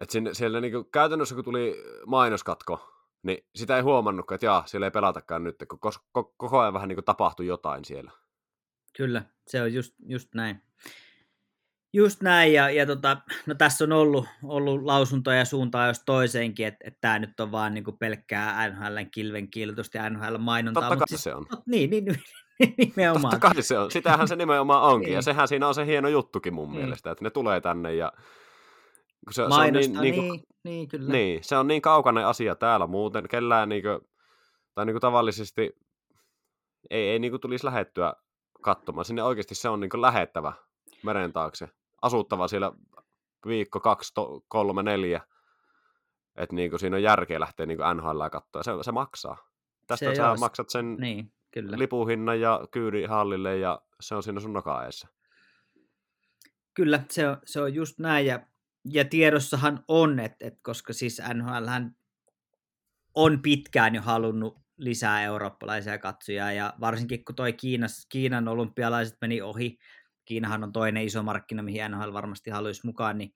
että sinne, siellä niinku, käytännössä kun tuli mainoskatko, niin sitä ei huomannutkaan, että jaa, siellä ei pelatakaan nyt, kun kos, ko, koko ajan vähän niinku tapahtui jotain siellä. Kyllä, se on just, just näin. Just näin, ja, ja tota, no tässä on ollut, ollut lausuntoja suuntaan jos toiseenkin, että, että tämä nyt on vaan niinku pelkkää NHLn kilven kiltusta ja NHL-mainontaa. Totta mutta kai se on. no, niin, niin, niin, nimenomaan. Totta kai se on. Sitähän se nimenomaan onkin. Ja Niin. sehän siinä on se hieno juttukin mun Niin. mielestä, että ne tulee tänne ja kun se, se on niin, niin, niin, niin, niin, kyllä. niin, se on niin kaukainen asia täällä muuten. Kellään niin kuin, tai niin kuin tavallisesti ei, ei niin kuin tulisi lähettyä katsomaan. Sinne oikeasti se on niin kuin lähettävä meren taakse. Asuttava siellä viikko, kaksi, to, kolme, neljä. että niinku siinä on järkeä lähteä niinku NHL katsoa. Se, se maksaa. Tästä Se sä joo, s- maksat sen Niin, kyllä. lipuhinnan ja kyydin hallille ja se on siinä sun nokaeessa. Kyllä, se on, se on just näin. Ja, ja tiedossahan on, että, että koska siis NHL on pitkään jo halunnut lisää eurooppalaisia katsojia, ja varsinkin kun toi Kiinas, Kiinan olympialaiset meni ohi, Kiinahan on toinen iso markkina, mihin NHL varmasti haluaisi mukaan, niin,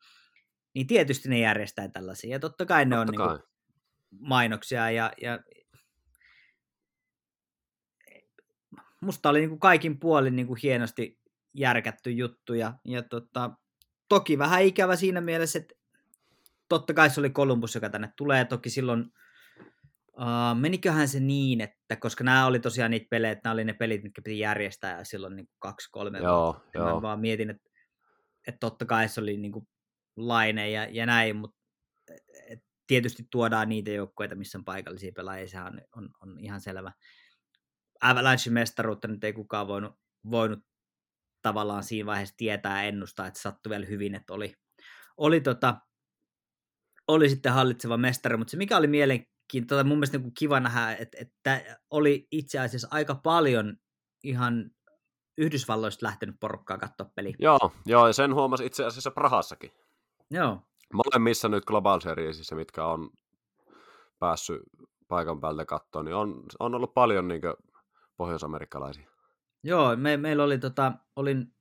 niin tietysti ne järjestää tällaisia. Ja totta kai ne Totta on kai. niin mainoksia, ja, ja musta oli niin kuin kaikin puolin niin kuin hienosti järkätty juttu, ja, ja tota, toki vähän ikävä siinä mielessä, että totta kai se oli Columbus, joka tänne tulee, toki silloin Uh, meniköhän se niin, että koska nämä oli tosiaan niitä pelejä, että nämä oli ne pelit, mitkä piti järjestää ja silloin niin kaksi-kolme Joo, vuotta. Mä joo. vaan mietin, että, että totta kai se oli niin kuin laine ja, ja näin, mutta et tietysti tuodaan niitä joukkueita, missä on paikallisia pelaajia, sehän on, on, on ihan selvä. Avalanche mestaruutta nyt ei kukaan voinut, voinut tavallaan siinä vaiheessa tietää ja ennustaa, että sattui vielä hyvin, että oli, oli, tota, oli sitten hallitseva mestari, mutta se mikä oli mielenkiintoista, tota, mun mielestä niin kiva nähdä, että, että oli itse asiassa aika paljon ihan Yhdysvalloista lähtenyt porukkaa katsoa peliä. Joo, joo, ja sen huomasi itse asiassa Prahassakin. Joo, Molemmissa nyt Global Seriesissä, mitkä on päässyt paikan päältä katsoa, niin on, on ollut paljon niin pohjoisamerikkalaisia. Joo, me, meillä oli, tota, olin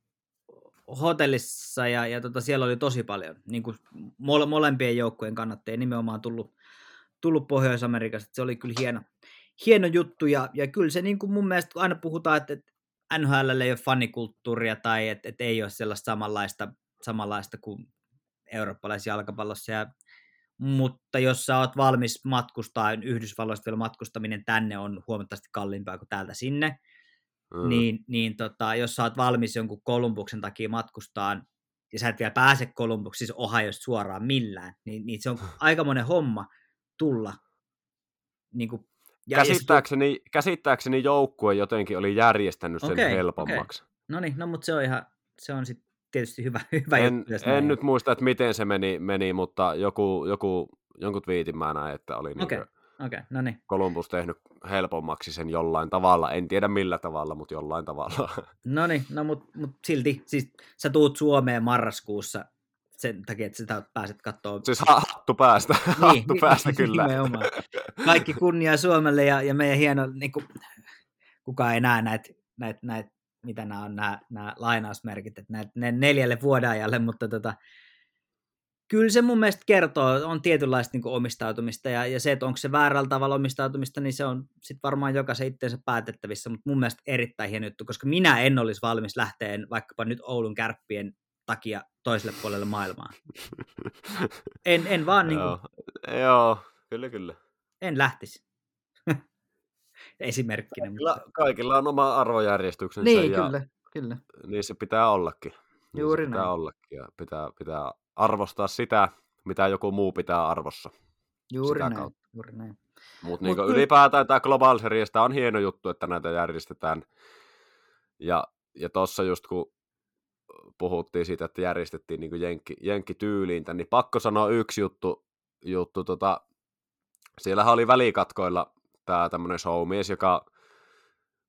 hotellissa ja, ja tota, siellä oli tosi paljon, niin kuin mole, molempien joukkueen kannattajia nimenomaan tullut, tullut Pohjois-Amerikasta, se oli kyllä hieno, hieno juttu. Ja, ja kyllä se niin kuin mun mielestä, aina puhutaan, että, että NHL ei ole fanikulttuuria tai että, että ei ole sellaista samanlaista, samanlaista kuin eurooppalaisessa jalkapallossa ja mutta jos sä oot valmis matkustaa, Yhdysvalloista vielä matkustaminen tänne on huomattavasti kalliimpaa kuin täältä sinne, mm. niin, niin tota, jos sä oot valmis jonkun Kolumbuksen takia matkustaan, ja sä et vielä pääse Kolumbukseen, siis Ohioista suoraan millään, niin, niin se on aikamoinen homma tulla. Niin kuin, ja, käsittääkseni, ja se... käsittääkseni joukkue jotenkin oli järjestänyt sen okay, helpommaksi. Okay. No niin, no mutta se on ihan, se on sitten tietysti hyvä, <laughs> hyvä en, juttu. En nyt muista, että miten se meni, meni mutta joku, joku, jonkun twiitin mä näin, että oli okay. niin okay, no niin. Columbus tehnyt helpommaksi sen jollain tavalla. En tiedä millä tavalla, mutta jollain tavalla. <laughs> No niin, no mutta mut silti, siis sä tuut Suomeen marraskuussa sen takia, että sitä pääset katsoa. Siis hattu päästä, niin, <laughs> hattu päästä niin, kyllä. Nimenomaan. Kaikki kunnia Suomelle ja, ja meidän hieno, niin kuin, kukaan ei näe näitä, näitä, näitä mitä nämä on nämä, nämä lainausmerkit, että näitä, ne neljälle vuodenajalle, mutta tota, kyllä se mun mielestä kertoo, on tietynlaista niin omistautumista, ja, ja se, että onko se väärällä tavalla omistautumista, niin se on sitten varmaan jokaisen itseensä päätettävissä, mutta mun mielestä erittäin hieno juttu, koska minä en olisi valmis lähteen vaikkapa nyt Oulun kärppien takia toiselle puolelle maailmaa. En, en vaan niin kuin... joo. joo, kyllä kyllä. En lähtisi. <laughs> Esimerkkinä. Kaikilla, mutta... kaikilla on oma arvojärjestyksensä. Niin, ja kyllä, kyllä. Niin se pitää ollakin. Niin Juuri se pitää näin. ollakin ja pitää, pitää arvostaa sitä, mitä joku muu pitää arvossa. Juuri näin. Kautta. Juuri näin. Mutta niin ylipäätään tämä Global Series, tämä on hieno juttu, että näitä järjestetään. Ja, ja tuossa just kun puhuttiin siitä, että järjestettiin niin jenkki, jenkkityyliin, niin pakko sanoa yksi juttu. juttu tota, siellähän oli välikatkoilla tämä tämmöinen showmies, joka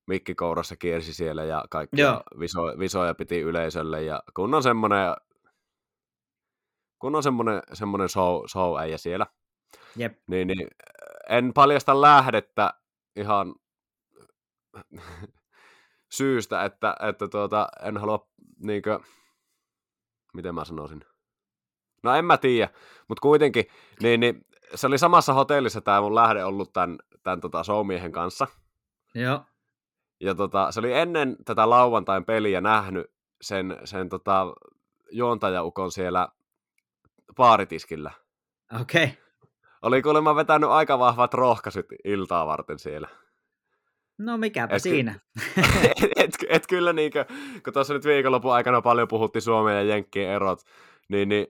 mikkikourassa kiersi siellä ja kaikkia viso, visoja piti yleisölle. Ja kun on semmoinen, kun on semmoinen, semmoinen show, show äijä siellä, Jep. Niin, niin en paljasta lähdettä ihan syystä, että, että tuota, en halua niinkö, miten mä sanoisin, no en mä tiedä, mutta kuitenkin, niin, niin se oli samassa hotellissa tämä mun lähde ollut tämän, tämän tota showmiehen kanssa. Joo. Ja tota, se oli ennen tätä lauantain peliä nähnyt sen, sen tota, juontajaukon siellä baaritiskillä. Okei. Okay. Oli kuulemma vetänyt aika vahvat rohkaisut iltaa varten siellä. No mikäpä et, siinä. <laughs> et, et, et kyllä niinkö, kun tuossa nyt viikonlopun aikana paljon puhuttiin Suomen ja Jenkkien erot, niin, niin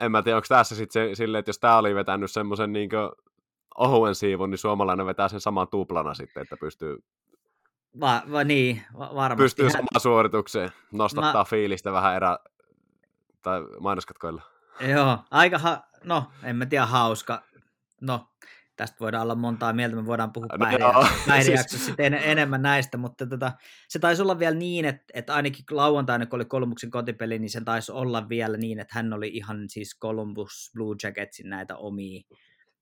en mä tiedä, onko tässä sitten silleen, että jos tämä oli vetänyt semmoisen niinkö ohuen siivun, niin suomalainen vetää sen saman tuplana sitten, että pystyy Va, va, niin, va, varmasti. Pystyy samaan suoritukseen, nostattaa mä... fiilistä vähän erä, tai mainoskatkoilla. Joo, aika, ha... no en mä tiedä, hauska. no, tästä voidaan olla montaa mieltä, me voidaan puhua No <laughs> päihdejaksossa siis... en, enemmän näistä, mutta tota, se taisi olla vielä niin, että, että ainakin lauantaina, kun oli Columbuksen kotipeli, niin se taisi olla vielä niin, että hän oli ihan siis Columbus Blue Jacketsin näitä omia,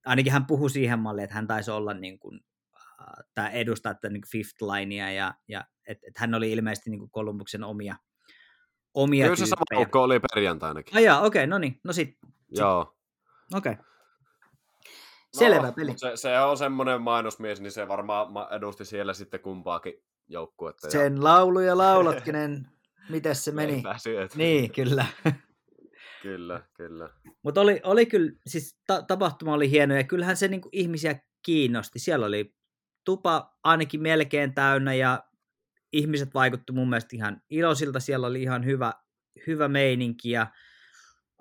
ainakin hän puhui siihen malliin, että hän taisi olla niin kuin, äh, tämä edustaa tätä niin fifth linea, ja, ja että et hän oli ilmeisesti niin kuin Columbuksen omia, omia Kyllä se sama tyyppejä. ukko oli perjantainakin. Ai jaa, okei, no niin, no sit, Joo. okei. Okay. Selvä no, peli. Se, se, on semmoinen mainosmies, niin se varmaan ma- edusti siellä sitten kumpaakin joukkuetta. Sen laulu ja laulatkinen, <laughs> miten se meni? Syöt. Niin, kyllä. <laughs> Kyllä, kyllä. Mutta oli, oli kyllä, siis ta- tapahtuma oli hieno ja kyllähän se niinku ihmisiä kiinnosti. Siellä oli tupa ainakin melkein täynnä ja ihmiset vaikuttu mun mielestä ihan iloisilta. Siellä oli ihan hyvä, hyvä meininki ja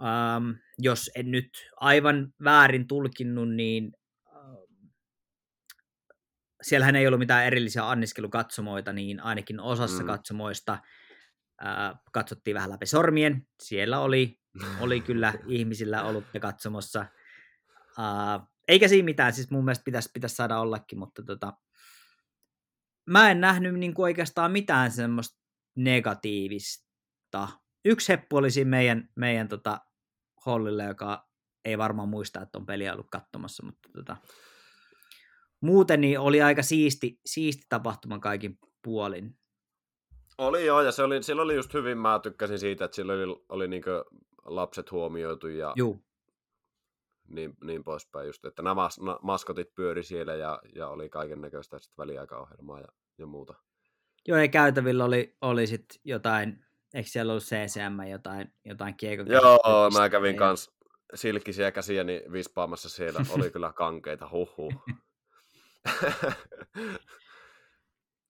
ähm, jos en nyt aivan väärin tulkinnut, niin ähm, siellähän ei ollut mitään erillisiä anniskelukatsomoita, niin ainakin osassa Mm. katsomoista äh, katsottiin vähän läpi sormien. Siellä oli, oli kyllä <laughs> ihmisillä ollut katsomossa. Uh, eikä siinä mitään, siis mun mielestä pitäisi, pitäisi saada ollakin, mutta tota, mä en nähnyt niin kuin oikeastaan mitään semmoista negatiivista. Yksi heppu oli siinä meidän, meidän tota, hollilla, joka ei varmaan muista, että on peliä ollut katsomassa, mutta tota, muuten niin oli aika siisti, siisti tapahtuma kaikin puolin. Oli joo, ja se oli, sillä oli just hyvin, mä tykkäsin siitä, että sillä oli, oli niinku lapset huomioitu ja Juu, niin, niin poispäin just, että nämä mas- na- maskotit pyöri siellä ja, ja oli kaiken näköistä sitten väliaikaohjelmaa ja, ja muuta. Joo, ja käytävillä oli, oli sitten jotain, eikö siellä ollut CCM jotain, jotain kiekon Joo, mä kävin kans silkkisiä käsiäni vispaamassa siellä, oli <laughs> kyllä kankeita, huhhuh. <laughs>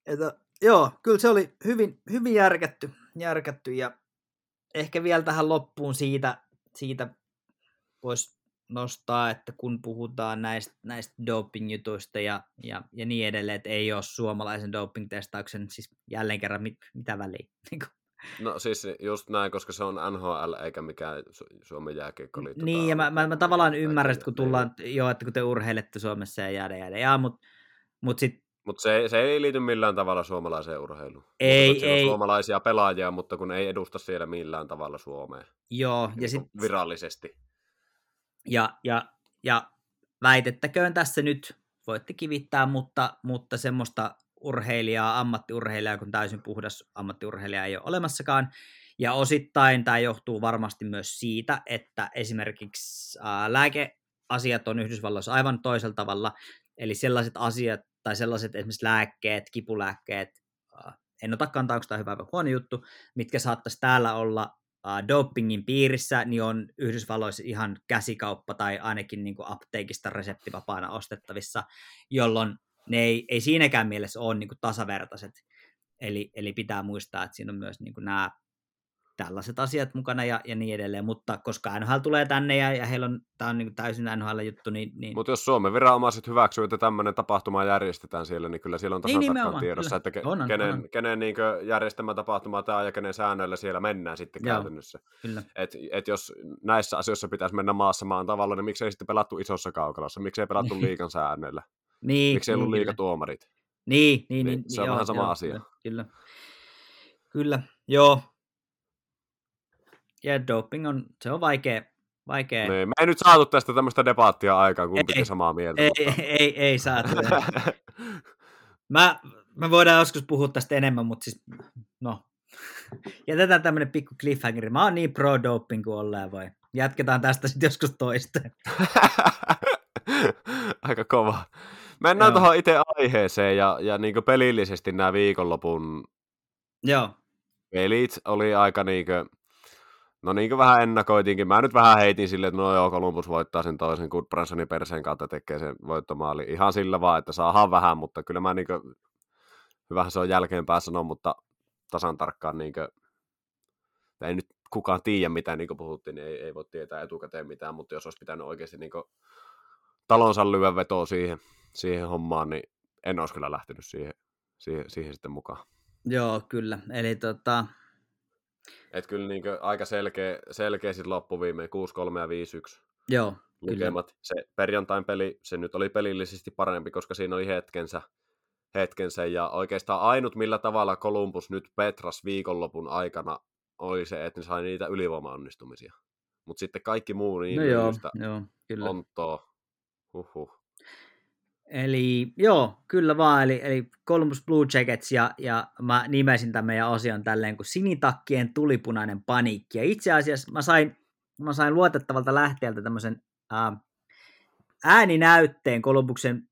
Että, joo, kyllä se oli hyvin, hyvin järkätty, järkätty ja ehkä vielä tähän loppuun siitä, siitä voisi nostaa, että kun puhutaan näistä, näistä doping-jutuista ja, ja, ja niin edelleen, että ei ole suomalaisen doping-testauksen, siis jälleen kerran mit, mitä väliä. <laughs> Niin kuin, No siis just näin, koska se on NHL eikä mikään Su- Suomen jääkiekkoliitto. niin, ja mä, mä, mä tavallaan ymmärrän, että kun tullaan, joo, että kun te urheilette Suomessa ja jäädä jäädä, ja, mutta mut sitten Mutta se, ei- se ei liity millään tavalla suomalaiseen urheiluun. Ei, Mutta ei. On suomalaisia pelaajia, mutta kun ei edusta siellä millään tavalla Suomea. joo, ja Niin sitten kuin virallisesti. Ja, ja, ja väitettäköön tässä nyt, voitte kivittää, mutta, mutta semmoista urheilijaa, ammattiurheilijaa, kun täysin puhdas ammattiurheilija ei ole olemassakaan. Ja osittain tämä johtuu varmasti myös siitä, että esimerkiksi ää, lääkeasiat on Yhdysvalloissa aivan toisella tavalla. Eli sellaiset asiat tai sellaiset esimerkiksi lääkkeet, kipulääkkeet, ää, en ota kantaa, onko tämä hyvä vai huono juttu, mitkä saattaisi täällä olla dopingin piirissä, niin on Yhdysvalloissa ihan käsikauppa tai ainakin niin kuin apteekista reseptivapaana ostettavissa, jolloin ne ei, ei siinäkään mielessä ole niin kuin tasavertaiset. Eli, eli pitää muistaa, että siinä on myös niin kuin nämä tällaiset asiat mukana ja, ja niin edelleen, mutta koska NHL tulee tänne ja, ja heillä on, tämä on niin täysin NHL-juttu, niin, niin Mutta jos Suomen viranomaiset hyväksyy, että tämmöinen tapahtuma järjestetään siellä, niin kyllä siellä on tasan Niin, tarkkaan tiedossa, kyllä. että ke, On, on, kenen, on. kenen niin järjestämä tapahtuma tämä ja kenen säännöillä siellä mennään sitten Joo. käytännössä. kyllä. Et, et jos näissä asioissa pitäisi mennä maassa maan tavalla, niin miksei sitten pelattu isossa kaukalossa, miksei pelattu <laughs> liikan säännöillä, Niin, miksei ollut niin, kyllä. liikatuomarit. Niin, niin, Niin, niin, se on joo, vähän sama joo, asia. Kyllä, kyllä. Kyllä, joo. Ja doping on, se on vaikea, vaikea. Niin, me ei nyt saatu tästä tämmöistä debaattia aikaan, kumpikin samaa mieltä. Ei, mutta... ei, <laughs> ei, ei saatu. <laughs> Mä, mä voidaan joskus puhua tästä enemmän, mutta siis, no, jätetään tämmönen pikku cliffhanger. Mä oon niin pro doping kuin ollaan voi. Jatketaan tästä sitten joskus toista. <laughs> Aika kova. Mennään Joo. tuohon itse aiheeseen ja, ja niin pelillisesti nämä viikonlopun Joo, pelit oli aika niinkö, no niinkö vähän ennakoitiinkin. Mä nyt vähän heitin silleen, että no joo, Columbus voittaa sen toisen, Goodbransonin perseen kautta tekee sen voittomaali. Ihan sillä vaan, että saadaan vähän, mutta kyllä mä niinkö, hyvähän se on jälkeenpäin sanoa, mutta tasan tarkkaan niinkö, ei nyt kukaan tiedä mitä niin kuin puhuttiin, niin ei, ei voi tietää etukäteen mitään, mutta jos olisi pitänyt oikeasti niin kuin talonsa lyödä vetoa siihen, siihen hommaan, niin en olisi kyllä lähtenyt siihen, siihen, siihen sitten mukaan. joo, kyllä. Eli tota, Et kyllä niin aika selkeä, selkeä sitten loppuviimeen 6-3 ja 5-1 joo, lukemat. Se perjantain peli, se nyt oli pelillisesti parempi, koska siinä oli hetkensä, hetkensä. Ja oikeastaan ainut, millä tavalla Columbus nyt Petras viikonlopun aikana oli se, että ne sai niitä ylivoimaonnistumisia. Mutta sitten kaikki muu niin no joo, joo, kyllä. Huhhuh. Eli joo, kyllä vaan, eli, eli Columbus Blue Jackets ja, ja mä nimesin tämän meidän osion tälleen kuin sinitakkien tulipunainen paniikki. Ja itse asiassa mä sain, mä sain luotettavalta lähteeltä tämmöisen ää, ääninäytteen Columbuksen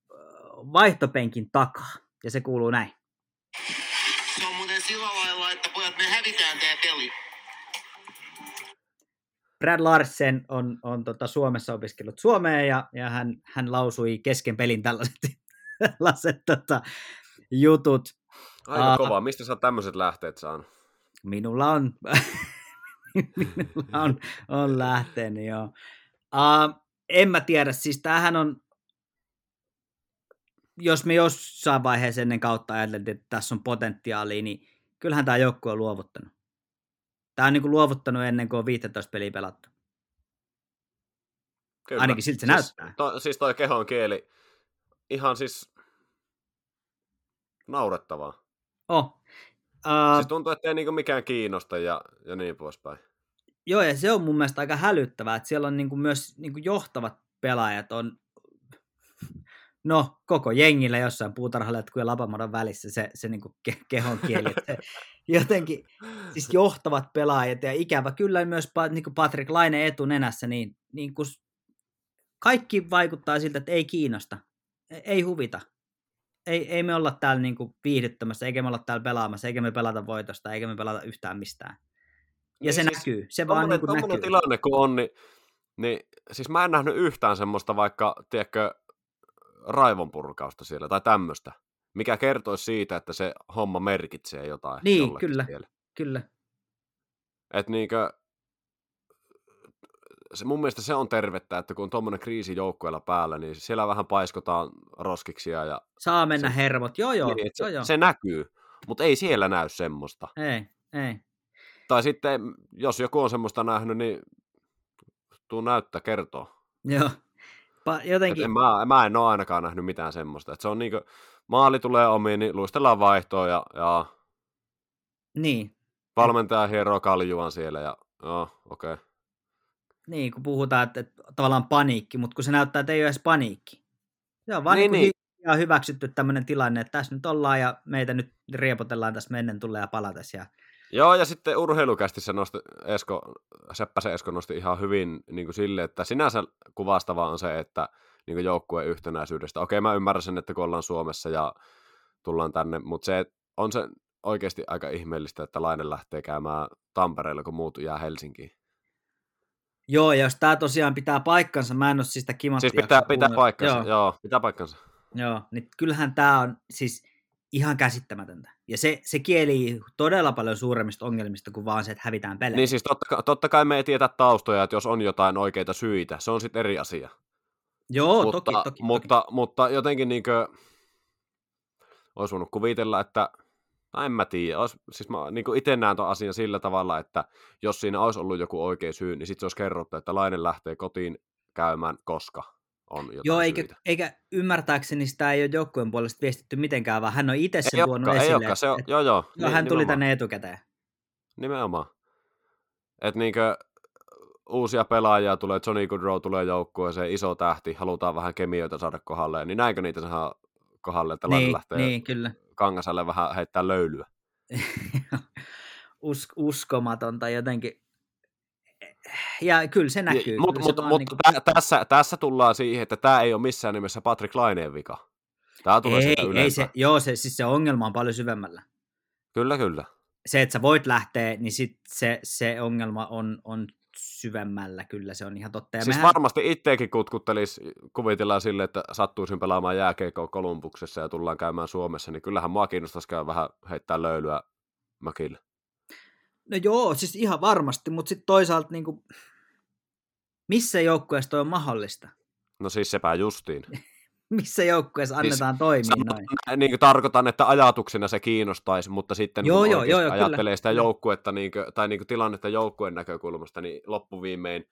vaihtopenkin takaa, ja se kuuluu näin. Brad Larsen on, on tota Suomessa opiskellut Suomeen ja, ja hän, hän lausui kesken pelin tällaiset, <laughs> tällaiset tota, jutut. Aika uh, kova. Mistä sä tämmöiset lähteet saanut? Minulla on, <laughs> minulla on, on lähteeni, joo. Uh, en mä tiedä, siis tämähän on, jos me jossain vaiheessa ennen kautta ajateltiin, että tässä on potentiaalia, niin kyllähän tämä joukkue on luovuttanut. Tämä on niin kuin luovuttanut ennen kuin on 15 peliä pelattu. Kyllä. Ainakin siltä se siis, näyttää. To, siis toi kehon kieli, ihan siis naurettavaa. Oh. Uh, siis tuntuu, että ei niinku mikään kiinnosta ja, ja niin poispäin. Joo, ja se on mun mielestä aika hälyttävää, että siellä on niinku myös niinku johtavat pelaajat on no, koko jengillä jossain puutarhaletkujen ja lapamadon välissä se, se niin kuin ke- kehon kieli. Se, <laughs> jotenkin siis johtavat pelaajat ja ikävä kyllä myös niin kuin Patrick Laine etunenässä, niin, niin kuin kaikki vaikuttaa siltä, että ei kiinnosta, e, ei huvita. Ei, ei me olla täällä niin kuin viihdyttämässä, eikä me olla täällä pelaamassa, eikä me pelata voitosta, eikä me pelata yhtään mistään. Ja niin se siis, näkyy, se vaan niin kuin näkyy. tilanne kun on, niin, niin siis mä en nähnyt yhtään semmoista vaikka, tiedätkö, raivonpurkausta siellä tai tämmöistä, mikä kertoisi siitä, että se homma merkitsee jotain. Niin, kyllä, siellä. kyllä. Et niinkö, se, mun mielestä se on tervettä, että kun on tuommoinen kriisi joukkueella päällä, niin siellä vähän paiskotaan roskiksia. Ja Saa mennä se, hermot, joo joo. Niin, joo, se, joo. se näkyy, mutta ei siellä näy semmoista. Ei, ei. Tai sitten, jos joku on semmoista nähnyt, niin tuu näyttää kertoa. Joo, Pa, jotenkin... en, mä, mä en ole ainakaan nähnyt mitään semmoista. Et se on niinku, maali tulee omiin, niin luistellaan vaihtoa ja, ja niin. valmentaja hieroo kaljuan siellä ja joo, okei. Okay. Niin, kun puhutaan, että, että tavallaan paniikki, mutta kun se näyttää, että ei ole edes paniikki. Se on vaan niin, niin, niin. hyväksytty tämmöinen tilanne, että tässä nyt ollaan ja meitä nyt riepotellaan tässä mennen tulee ja palates. Ja Joo, ja sitten urheilukästissä nosti Esko, Seppäsen Esko nosti ihan hyvin niin kuin sille, että sinänsä kuvastavaa on se, että niin kuin joukkueen yhtenäisyydestä. Okei, mä ymmärrän sen, että kun ollaan Suomessa ja tullaan tänne, mutta se on se oikeasti aika ihmeellistä, että Laine lähtee käymään Tampereella, kun muut jää Helsinkiin. Joo, ja jos tämä tosiaan pitää paikkansa, mä en ole siis sitä Siis pitää, pitää paikkansa, joo. joo, pitää paikkansa. Joo, niin kyllähän tämä on, siis ihan käsittämätöntä. Ja se, se kieli todella paljon suuremmista ongelmista kuin vaan se, että hävitään pelejä. Niin siis totta, totta kai me ei tietä taustoja, että jos on jotain oikeita syitä, se on sitten eri asia. Joo, mutta, toki, toki, mutta, toki. mutta jotenkin niin kuin, olisi voinut kuvitella, että tai en mä tiedä. Ois, siis mä niin itse näen tuon asian sillä tavalla, että jos siinä olisi ollut joku oikea syy, niin sitten se olisi kerrottu, että Lainen lähtee kotiin käymään koska on jotain Joo, eikä, syitä. eikä ymmärtääkseni sitä ei ole joukkueen puolesta viestitty mitenkään, vaan hän on itse sen ei tuonut olekaan, esille. Ei olekaan, se on, joo, joo. joo hän tuli tänne etukäteen. Nimenomaan. Että niinkö uusia pelaajia tulee, Johnny Goodrow tulee joukkueeseen, iso tähti, halutaan vähän kemioita saada kohdalle, niin näinkö niitä saadaan kohdalle, että niin, lähtee niin, kyllä. Kangasalle vähän heittää löylyä. <laughs> Us- uskomatonta jotenkin ja kyllä se näkyy. Mutta mut, mut, niin kuin... tässä, tässä tullaan siihen, että tämä ei ole missään nimessä Patrick Laineen vika. Tämä tulee ei, sitä ei se, Joo, se, siis se ongelma on paljon syvemmällä. Kyllä, kyllä. Se, että sä voit lähteä, niin sit se, se ongelma on, on syvemmällä, kyllä se on ihan totta. Ja siis mehän... varmasti itseäkin kutkuttelisi, kuvitellaan sille, että sattuisin pelaamaan jääkeikkoa Kolumbuksessa ja tullaan käymään Suomessa, niin kyllähän mua kiinnostaisi käydä vähän heittää löylyä mökille. No joo, siis ihan varmasti, mutta sitten toisaalta niin kuin, missä joukkueessa on mahdollista? No siis sepä justiin. <laughs> missä joukkueessa siis annetaan siis, toimia noin? Niin kuin tarkoitan, että ajatuksena se kiinnostaisi, mutta sitten joo, joo, joo, joo, ajattelee kyllä. sitä joukkuetta niin kuin, tai niin kuin tilannetta joukkueen näkökulmasta, niin loppuviimein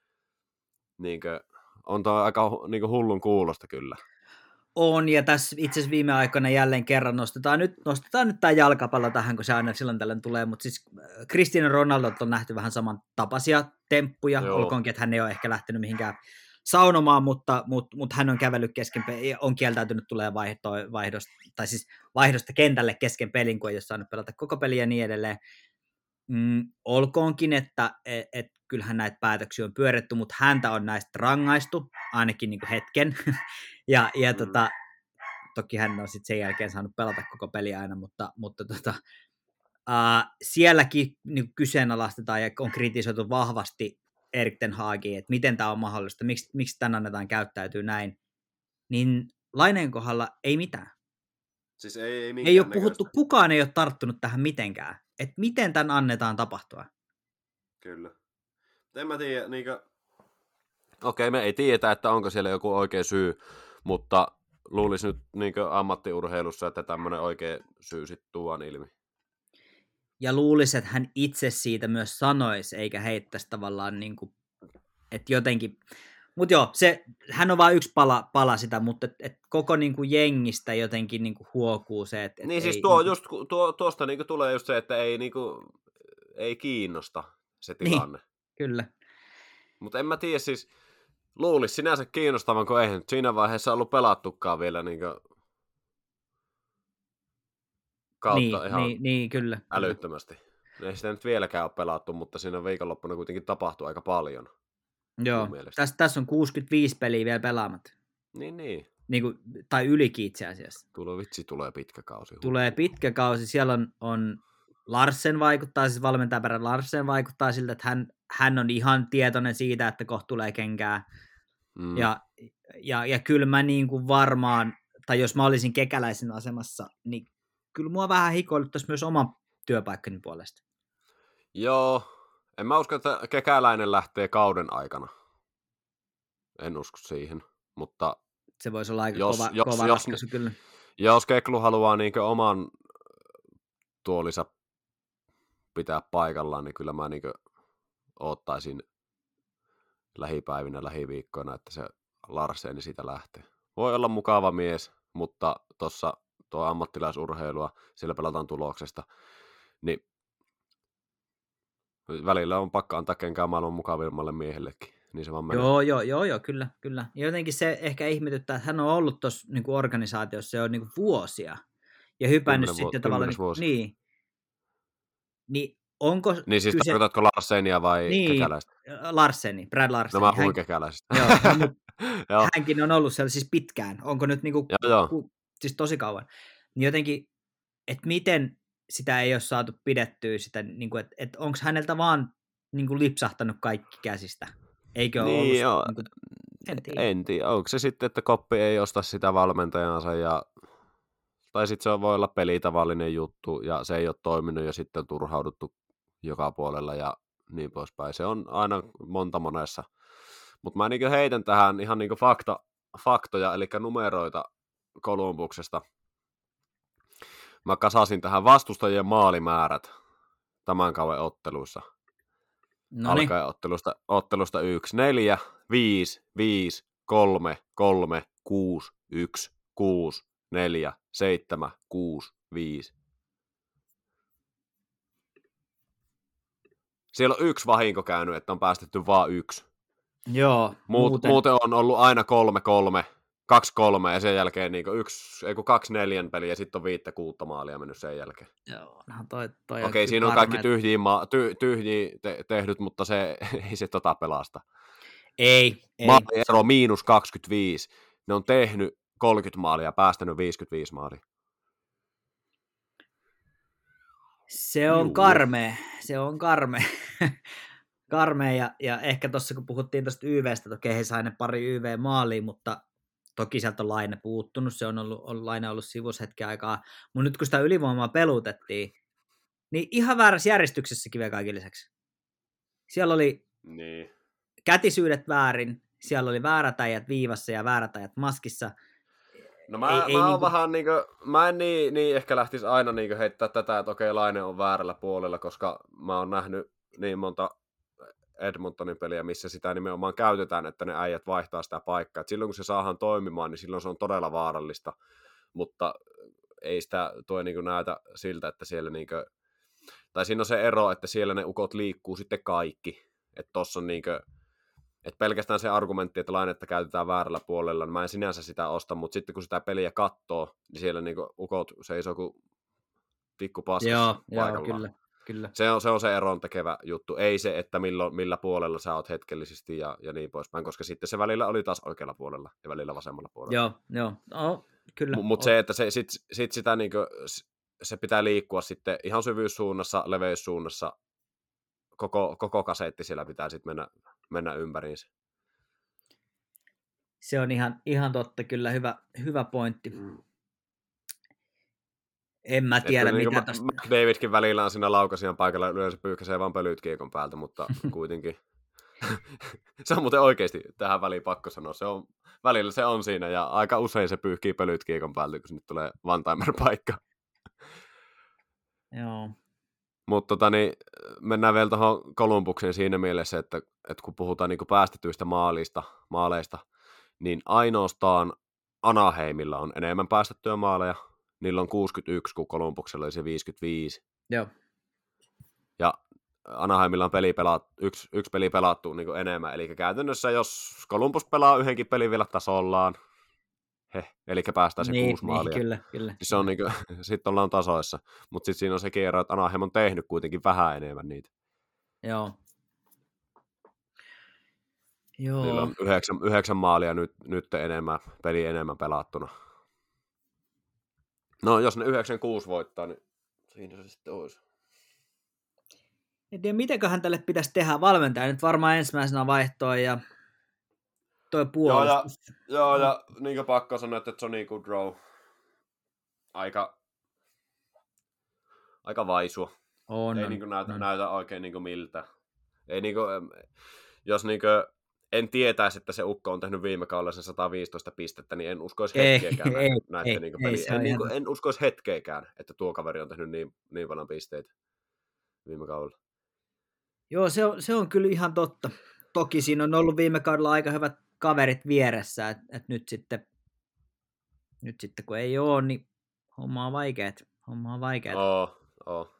niin kuin, on toi aika hu- niinku hullun kuulosta kyllä. On, ja tässä itse asiassa viime aikoina jälleen kerran nostetaan nyt, nostetaan nyt tämä jalkapallo tähän, kun se aina silloin tällöin tulee, mutta siis äh, Cristiano Ronaldo on nähty vähän saman tapaisia temppuja, Joo. Olkoonkin, että hän ei ole ehkä lähtenyt mihinkään saunomaan, mutta, mutta, mutta hän on kävellyt kesken, pe- on kieltäytynyt tulee vaihto, vaihdosta, tai siis vaihdosta kentälle kesken pelin, kun ei ole saanut pelata koko peliä ja niin edelleen. Mm, olkoonkin, että et, et, kyllähän näitä päätöksiä on pyöritty, mutta häntä on näistä rangaistu, ainakin niin kuin hetken. <laughs> ja ja Mm. tota, toki hän on sitten sen jälkeen saanut pelata koko peliä aina, mutta, mutta tota, uh, sielläkin niin kyseenalaistetaan ja on kritisoitu vahvasti Erik Ten Hagia, että miten tämä on mahdollista, miksi, miksi tämän annetaan käyttäytyy näin, niin Laineen kohdalla ei mitään. Siis ei, ei, Ei ole puhuttu, kukaan ei ole tarttunut tähän mitenkään, että miten tämän annetaan tapahtua. Kyllä. En mä tiedä, niinkö... Okei, me ei tiedetä, että onko siellä joku oikea syy, mutta luulisi nyt niinkö ammattiurheilussa, että tämmöinen oikea syy sitten tuon ilmi. Ja luulisi, että hän itse siitä myös sanoisi, eikä heittäisi tavallaan niin kuin, että jotenkin, mutta joo, se, hän on vain yksi pala, pala sitä, mutta et, et koko niin kuin jengistä jotenkin niin kuin huokuu se, että et Niin siis ei, tuo, niin kuin- just, tuo, tuosta niinku tulee just se, että ei, niinku, ei kiinnosta se Niin. tilanne. Kyllä. Mutta en mä tiedä siis, luulisi sinänsä kiinnostavan, kun eihän siinä vaiheessa ollut pelattukaan vielä niinku kautta Niin, ihan niin, niin, kyllä. kyllä. älyttömästi. Ei sitä nyt vieläkään ole pelattu, mutta siinä viikonloppuna kuitenkin tapahtui aika paljon. Joo, tässä, tässä on 65 peliä vielä pelaamatta. Niin, niin. Niin kuin, tai ylikin itse asiassa. Tulee vitsi, tulee pitkä kausi. Tulee pitkä kausi. Siellä on, on Larsen vaikuttaa, siis valmentajaperä Larsen vaikuttaa siltä, että hän, hän on ihan tietoinen siitä, että kohta tulee kenkää. Mm. Ja, ja, ja kyllä mä niin kuin varmaan, tai jos mä olisin kekäläisen asemassa, niin kyllä mua vähän hikoiluttaisi myös oman työpaikkani puolesta. Joo, en mä usko, että kekäläinen lähtee kauden aikana. En usko siihen, mutta Se voisi olla aika Jos- kova, jos- kova jos- ratkaisu kyllä. jos Keklu haluaa niin oman tuolinsa pitää paikallaan, niin kyllä mä niin ottaisin lähipäivinä, lähiviikkoina, että se Larseni siitä lähtee. Voi olla mukava mies, mutta tuossa tuo ammattilaisurheilua, siellä pelataan tuloksesta, niin välillä on pakko antaa kenkää maailman mukavimmalle miehellekin. Niin se vaan menee. Joo, joo, joo, joo, kyllä, kyllä. Ja jotenkin se ehkä ihmetyttää, että hän on ollut tuossa niin organisaatiossa jo niin vuosia ja hypännyt Kymmenen sitten tavallaan, kymmenes vuosi. niin, niin onko Niin siis kyse, tarkoitatko Larsenia vai Niin. kekäläistä? Larseni, Brad Larseni, No mä puhuin hän, kekäläisestä. joo, no, <laughs> joo, hänkin on ollut siellä siis pitkään, onko nyt niin kuin, joo, joo. ku, siis tosi kauan, niin jotenkin, että miten sitä ei ole saatu pidettyä sitä, niin kuin, että, että onko häneltä vaan niin kuin lipsahtanut kaikki käsistä, eikö ole Niin, ollut, joo. niin kuin, en tiedä. En tiedä, onko se sitten, että koppi ei osta sitä valmentajansa ja tai sitten se voi olla pelitavallinen juttu ja se ei ole toiminut ja sitten on turhauduttu joka puolella ja niin poispäin. Se on aina monta monessa. Mutta mä niin heitän tähän ihan niin fakta, faktoja, eli numeroita Kolumbuksesta. Mä kasasin tähän vastustajien maalimäärät tämän kauden otteluissa. No niin, Alkaen ottelusta, ottelusta 1, 4, 5, 5, 3, 3, 6, 1, 6, 4, 7, 6, 5. Siellä on yksi vahinko käynyt, että on päästetty vaan yksi. joo, Muut, muuten... muuten on ollut aina kolme, kolme, kaksi, kolme ja sen jälkeen niin yksi, ei kun kaksi neljän peliä ja sitten on viittä kuutta maalia mennyt sen jälkeen. Joo, no toi, toi Okei, siinä on kaikki tyhjiä, ma- ty- tyhjiä te- tehdyt, mutta se <laughs> ei se tota pelasta. Ei, ei. Maaliero miinus 25. Ne on tehnyt 30 maalia ja päästänyt 55 maalia. Se on Juu. karmea, se on karmea. <laughs> karmea ja, ja ehkä tuossa kun puhuttiin tuosta YVstä, toki he sai ne pari YV-maaliin, mutta toki sieltä on Laine puuttunut, se on ollut, on Laine ollut sivus hetken aikaa, mutta nyt kun sitä ylivoimaa pelutettiin, niin ihan väärässä järjestyksessäkin vielä kaiken lisäksi. Siellä oli Niin. kätisyydet väärin, siellä oli väärät äijät viivassa ja väärät äijät maskissa. No mä, Ei- ei, ei mä niinku- vähän niinku, mä en niin, niin ehkä lähtisi aina niinku heittää tätä, että okei Laine on väärällä puolella, koska mä oon nähnyt niin monta Edmontonin peliä, missä sitä nimenomaan käytetään, että ne äijät vaihtaa sitä paikkaa. Et silloin kun se saadaan toimimaan, niin silloin se on todella vaarallista, mutta ei sitä tuo niin näytä siltä, että siellä niin kuin, tai siinä on se ero, että siellä ne ukot liikkuu sitten kaikki. Että tossa on niin kuin, että pelkästään se argumentti, että lainetta käytetään väärällä puolella, niin mä en sinänsä sitä osta, mutta sitten kun sitä peliä katsoo, niin siellä niin ukot seisoo kuin pikku paskassa Joo, joo kyllä, kyllä. Se on, se on se eron tekevä juttu, ei se, että milloin, millä puolella sä oot hetkellisesti ja, ja niin poispäin, koska sitten se välillä oli taas oikealla puolella ja välillä vasemmalla puolella. Joo, joo. No, kyllä. Mutta se, että se, sit, sit sitä niinku, se pitää liikkua sitten ihan syvyyssuunnassa, leveyssuunnassa, koko, koko kasetti siellä pitää sitten mennä, mennä ympäriinsä. Se on ihan, ihan totta, kyllä hyvä, hyvä pointti. En mä tiedä, Että mitä niin tosta... Davidkin välillä on siinä laukasijan paikalla, yleensä pyyhkäisee vaan pölyt kiekon päältä, mutta <laughs> kuitenkin. <laughs> se on muuten oikeasti tähän väliin pakko sanoa. Se on, välillä se on siinä ja aika usein se pyyhkii pölyt kiekon päältä, kun sinne tulee one-timer-paikka. <laughs> Joo. Mutta tota, niin, mennään vielä tuohon Kolumbukseen siinä mielessä, että, että kun puhutaan niin päästetyistä maalista, maaleista, niin ainoastaan Anaheimilla on enemmän päästettyjä maaleja. Niillä on 61, kun Kolumbuksella oli se 55. Joo. Ja Anaheimilla on peli pelaat, yksi, yksi peli pelattu niin enemmän. Eli käytännössä, jos Columbus pelaa yhdenkin pelin vielä tasollaan, he, eli päästään se niin, kuusi maalia. Niin, kyllä, kyllä. Niin se on <laughs> niin kuin, sitten ollaan tasoissa. Mutta sitten siinä on se ero, että Anaheim on tehnyt kuitenkin vähän enemmän niitä. Joo. Joo. Niillä on yhdeksän, yhdeksän maalia nyt, nyt enemmän, peli enemmän pelattuna. No, jos ne 96 voittaa, niin siinä se sitten olisi. En tiedä, mitenköhän tälle pitäisi tehdä. Valmentaja nyt varmaan ensimmäisenä vaihtoa ja toi puolustus. Joo, ja, joo, ja niin kuin pakko sanoa, että Johnny Goodrow aika, aika vaisua. On, ei on, niin kuin näytä, on. näytä oikein niin kuin miltä. Ei niin kuin, jos niin kuin, en tietäisi, että se Ukko on tehnyt viime kaudella sen 115 pistettä, niin en uskoisi hetkeäkään ei, näiden ei, niin ei, En, niin kuin, en uskoisi hetkeäkään, että tuo kaveri on tehnyt niin, niin paljon pisteitä viime kaudella. Joo, se on, se on kyllä ihan totta. Toki siinä on ollut viime kaudella aika hyvät kaverit vieressä, että et nyt, sitten, nyt sitten kun ei ole, niin homma on vaikeet. Homma on vaikeet. Oo, oo.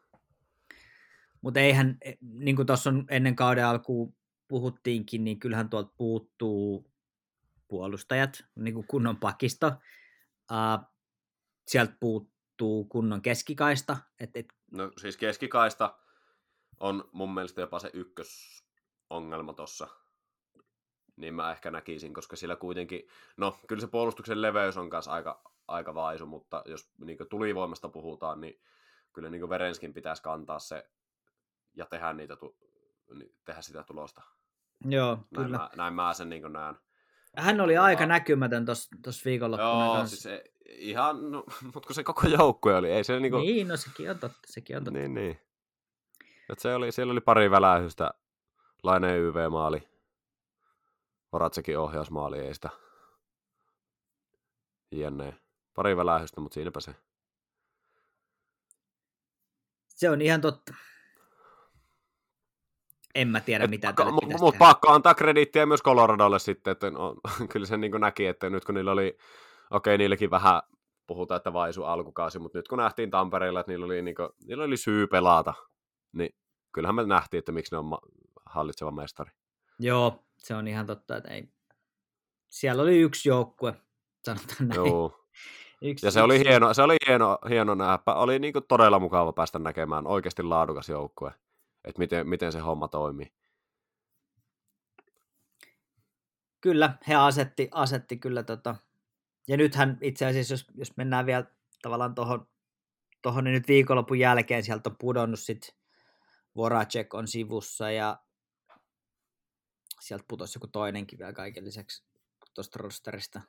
Mutta eihän, e- niin kuin tuossa on ennen kauden alkuun puhuttiinkin, niin kyllähän tuolta puuttuu puolustajat, niin kuin kunnon pakisto. Uh, sieltä puuttuu kunnon keskikaista. Et, et, No siis keskikaista on mun mielestä jopa se ykkösongelma tossa. Niin mä ehkä näkisin, koska sillä kuitenkin, no kyllä se puolustuksen leveys on kanssa aika, aika vaisu, mutta jos niin tulivoimasta puhutaan, niin kyllä niin Verenskin pitäisi kantaa se ja tehdä, niitä, tehdä sitä tulosta. Joo, Näin, kyllä. mä, näin mä sen niin näen. Hän oli Tota- aika näkymätön tuossa viikonloppuna Joo, kanssa. siis ihan, no, <laughs> mutta kun se koko joukkue oli, ei se niinku, Niin, no sekin on totta, sekin on totta. Niin, niin. Et se oli, siellä oli pari välähystä, Laineen YV-maali, Horatsekin ohjausmaali, ei sitä jne. Pari välähystä, mutta siinäpä se. Se on ihan totta. En mä tiedä, mitä tälle Mutta pitäisi mut tehdä. pakko antaa krediittiä myös Coloradolle sitten, että no, <laughs> kyllä se niin näki, että nyt kun niillä oli, okei niilläkin vähän puhutaan, että vaisu alkukausi, mutta nyt kun nähtiin Tampereella, että niillä oli, niin kuin, niillä oli syy pelata, niin kyllähän me nähtiin, että miksi ne on ma- hallitseva mestari. Joo, se on ihan totta, että ei. Siellä oli yksi joukkue, sanotaan näin. Joo. <laughs> Yksi, Ja se oli yksi- hieno, se oli hieno, hieno nähdä. Oli niin kuin todella mukava päästä näkemään oikeasti laadukas joukkue, että miten, miten se homma toimii. Kyllä, he asetti, asetti kyllä tota. Ja nythän itse asiassa, jos, jos mennään vielä tavallaan tuohon, tohon, niin nyt viikonlopun jälkeen sieltä on pudonnut sit Voracek on sivussa ja sieltä putosi joku toinenkin vielä kaiken lisäksi tuosta rosterista.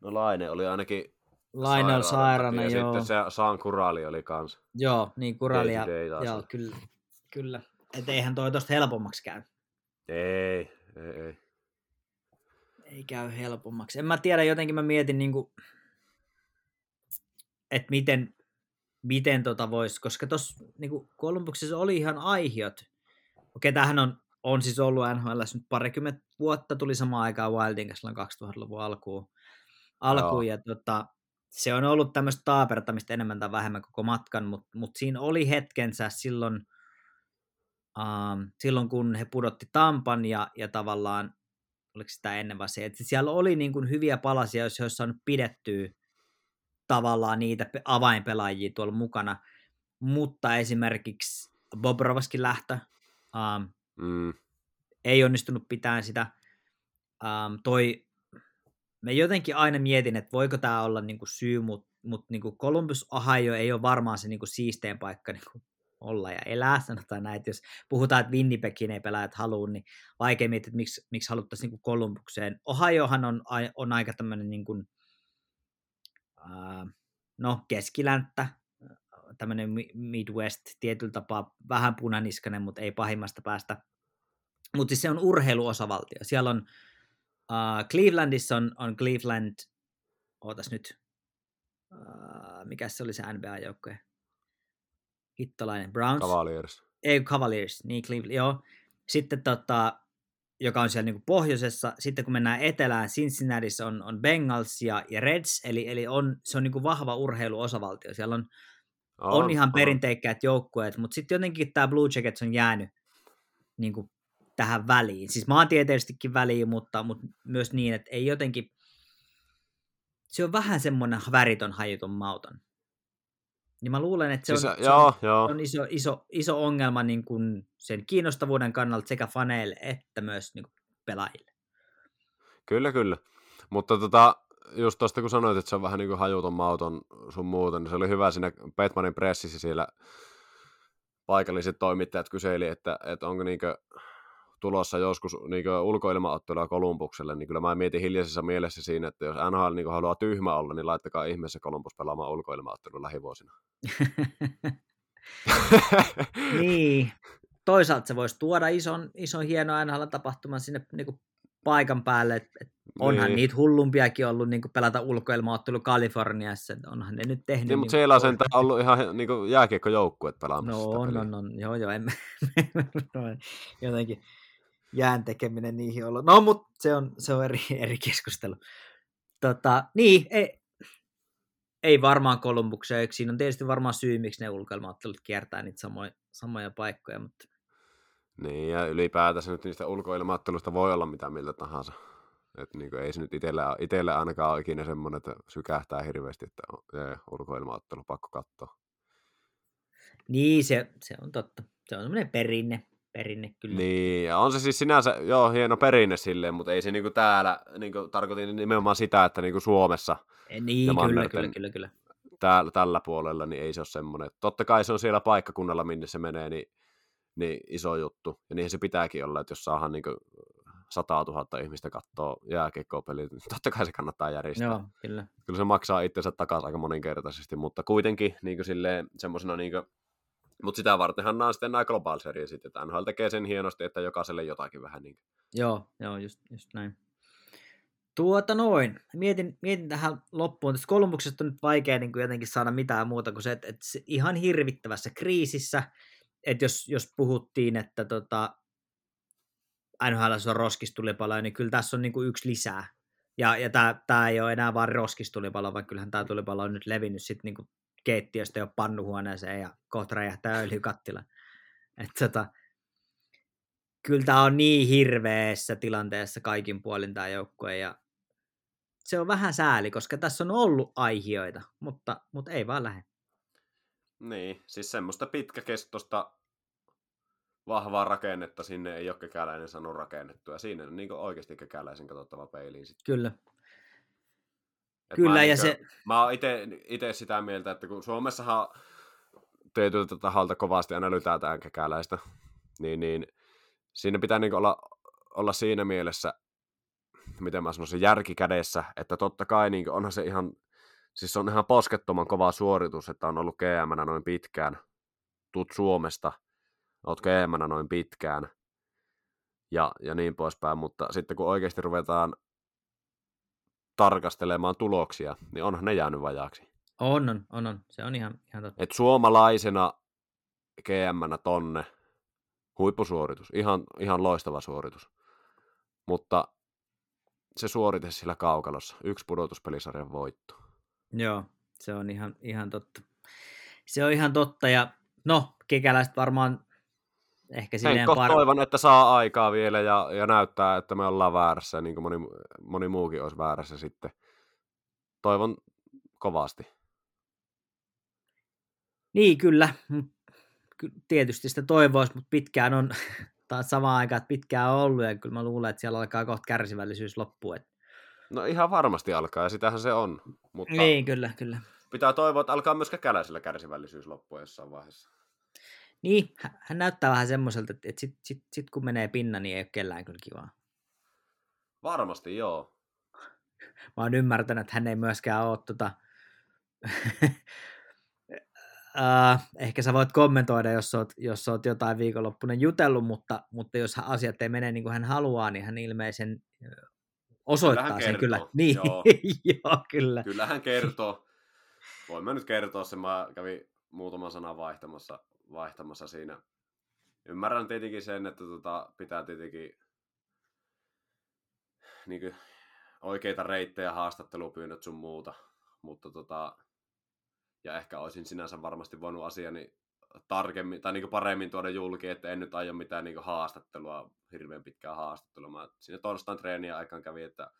No Laine oli ainakin Laine on sairaana, ja joo. sitten se Saan Kurali oli kans. Joo, niin day taas Joo, kyllä. kyllä. Et eihän toi tosta helpommaksi käy. Ei, ei, ei. Ei käy helpommaksi. En mä tiedä, jotenkin mä mietin niinku, että miten, miten tota voisi, koska tuossa niinku Kolumbuksessa oli ihan aihiot, Okei, tämähän on, on siis ollut NHL nyt parikymmentä vuotta, tuli samaan aikaan Wilding silloin 2000-luvun alkuun. alkuun ja tota, se on ollut tämmöistä taapertamista enemmän tai vähemmän koko matkan, mutta mut siinä oli hetkensä silloin, um, silloin kun he pudotti Tampan ja, ja tavallaan, oliko sitä ennen vai se, että siellä oli niin kuin hyviä palasia, jos olisi saanut pidettyä tavallaan niitä avainpelaajia tuolla mukana, mutta esimerkiksi Bobrovskin lähtö um, mm. ei onnistunut pitämään sitä. Um, toi, mä jotenkin aina mietin, että voiko tämä olla niinku syy, mutta mut niinku Columbus, Ohio ei ole varmaan se niinku siisteen paikka niinku olla ja elää, sanotaan näin, että jos puhutaan, että Winnipegin ei pelaajat halua, niin vaikea miettiä, että miksi, miksi haluttaisiin niin Kolumbukseen. Ohiohan on, on aika tämmöinen niin kuin, uh, no, keskilänttä, tämmöinen Midwest tietyllä tapaa vähän punaniskainen, mutta ei pahimmasta päästä. Mutta siis se on urheiluosavaltio. Siellä on uh, Clevelandissa on, on Cleveland, ootas nyt, uh, mikä se oli se NBA-joukkue? Hittolainen, Browns? Cavaliers. Ei, Cavaliers, niin Cleveland, joo. Sitten tota, joka on siellä niin kuin pohjoisessa. Sitten kun mennään etelään, Cincinnatiissa on, on Bengals ja, ja Reds, eli, eli on, se on niin kuin vahva urheiluosavaltio. Siellä on, on, on ihan on. perinteikkäät joukkueet, mutta sitten jotenkin tämä Blue Jackets on jäänyt niin kuin tähän väliin. Siis maantieteellisestikin väliin, mutta, mutta myös niin, että ei jotenkin, se on vähän semmoinen väriton, hajuton mauton. Niin mä luulen, että se on, siis, se joo, on, joo. on iso, iso, iso ongelma niin kuin sen kiinnostavuuden kannalta sekä faneille että myös niin kuin pelaajille. Kyllä, kyllä. Mutta tota, just tuosta kun sanoit, että se on vähän niin kuin hajuton mauton sun muuten, niin se oli hyvä siinä Petmanin pressissä siellä paikalliset toimittajat kyseli, että, että onko niin tulossa joskus niin ulkoilmaottelua Kolumbukselle, niin kyllä mä mietin hiljaisessa mielessä siinä, että jos NHL niin haluaa tyhmä olla, niin laittakaa ihmeessä Kolumbus pelaamaan ulkoilmaottelua lähivuosina. niin. Toisaalta se voisi tuoda ison, ison hieno NHL-tapahtuman sinne niin kuin paikan päälle. Et, et onhan niin. niitä hullumpiakin ollut niin pelata ulkoilmaottelu Kaliforniassa. Onhan ne nyt tehnyt. Niin, mutta siellä on sentään ollut ihan niin jääkiekkojoukkuet pelaamassa. No, no, no, joo, joo, en, jotenkin jään tekeminen niihin ollut. No, mutta se on, se on eri, <laughs> eri keskustelu. Tota, niin, ei, ei varmaan Kolumbukseen. Siinä on tietysti varmaan syy, miksi ne ulkoilmaottelut kiertää niitä samoja, samoja paikkoja. Mutta... Niin, ja ylipäätänsä nyt niistä ulkoilmaottelusta voi olla mitä miltä tahansa. Et niin kuin, ei se nyt itselle, itselle ainakaan ole ikinä semmoinen, että sykähtää hirveästi, että on ulkoilmaottelu pakko katsoa. Niin, se, se on totta. Se on semmoinen perinne, perinne kyllä. Niin, ja on se siis sinänsä, joo, hieno perinne silleen, mutta ei se niinku täällä, niinku, tarkoitin nimenomaan sitä, että niinku Suomessa. E, niin, kyllä, kyllä, kyllä, kyllä. Täällä, tällä puolella, niin ei se ole semmoinen. Totta kai se on siellä paikkakunnalla, minne se menee, niin, niin iso juttu. Ja niin se pitääkin olla, että jos saadaan niinku 100 000 ihmistä katsoo jääkiekkoa-peliä, niin totta kai se kannattaa järjestää. Joo, kyllä. Kyllä se maksaa itsensä takaisin aika moninkertaisesti, mutta kuitenkin niin semmoisena niin mutta sitä vartenhan nämä on sitten nämä global series, että NHL tekee sen hienosti, että jokaiselle jotakin vähän niin. Joo, joo, just, just näin. Tuota noin. Mietin, mietin tähän loppuun. Tästä Kolumbuksesta on nyt vaikea niin kuin jotenkin saada mitään muuta kuin se, että, että se ihan hirvittävässä kriisissä, että jos, jos puhuttiin, että tota, NHL on roskistulipalo, niin kyllä tässä on niin kuin yksi lisää. Ja, ja tämä, ei ole enää vain roskistulipalo, vaan kyllähän tämä tulipalo on nyt levinnyt sitten niin kuin keittiöstä jo pannuhuoneeseen ja kohta räjähtää öljykattila. Että tota, kyllä tämä on niin hirveässä tilanteessa kaikin puolin tämä joukkue ja se on vähän sääli, koska tässä on ollut aihioita, mutta, mutta ei vaan lähde. Niin, siis semmoista pitkäkestoista vahvaa rakennetta sinne ei ole kekäläinen saanut rakennettua. Ja siinä on niin oikeasti kekäläisen katsottava peiliin. Sitten. Kyllä. Et Kyllä, ja niin se... Mä oon itse sitä mieltä, että kun Suomessahan tietyltä taholta kovasti aina lytätään kekäläistä, niin, niin siinä pitää niin olla, olla siinä mielessä, miten mä sanoisin, järki kädessä, että totta kai niin onhan se ihan, siis on ihan poskettoman kova suoritus, että on ollut gm noin pitkään, tuut Suomesta, oot gm noin pitkään, ja, ja niin poispäin, mutta sitten kun oikeasti ruvetaan tarkastelemaan tuloksia, niin onhan ne jäänyt vajaaksi. On, on, on, on. se on ihan, ihan totta. Et suomalaisena gm tonne huippusuoritus, ihan, ihan loistava suoritus. Mutta se suorite sillä kaukalossa, yksi pudotuspelisarjan voitto. Joo, se on ihan, ihan totta. Se on ihan totta, ja no, kekäläiset varmaan ehkä silleen par... toivon, että saa aikaa vielä ja, ja näyttää, että me ollaan väärässä, niin kuin moni, moni muukin olisi väärässä sitten. Toivon kovasti. Niin, kyllä. Tietysti sitä toivoisi, mutta pitkään on, <laughs> taas samaan aikaan, että pitkään on ollut, ja kyllä mä luulen, että siellä alkaa kohta kärsivällisyys loppua. No ihan varmasti alkaa, ja sitähän se on. Mutta Niin, kyllä, kyllä. pitää toivoa, että alkaa myös kekäläisellä kärsivällisyys loppua jossain vaiheessa. Niin, hä- hän näyttää vähän semmoiselta, että, sit, sit, sit, kun menee pinna, niin ei ole kellään kyllä kivaa. Varmasti joo. Mä oon ymmärtänyt, että hän ei myöskään ole tota... Uh, <laughs> ehkä sä voit kommentoida, jos oot, jos oot jotain viikonloppuna jutellut, mutta, mutta jos asiat ei mene niin kuin hän haluaa, niin hän ilmeisen osoittaa Kyllähän sen kyllä. Niin, joo. <laughs> joo, kyllä. Kyllä hän kertoo. Voin mä nyt kertoa sen, mä kävin muutaman sanan vaihtamassa, vaihtamassa siinä. Ymmärrän tietenkin sen, että tota, pitää tietenkin niin kuin, oikeita reittejä, haastattelupyynnöt sun muuta, mutta tota, ja ehkä olisin sinänsä varmasti voinut asiani tarkemmin tai niin paremmin tuoda julki, että en nyt aio mitään niin haastattelua, hirveän pitkää haastattelua. Mä siinä torstain treeniä aikaan kävi, että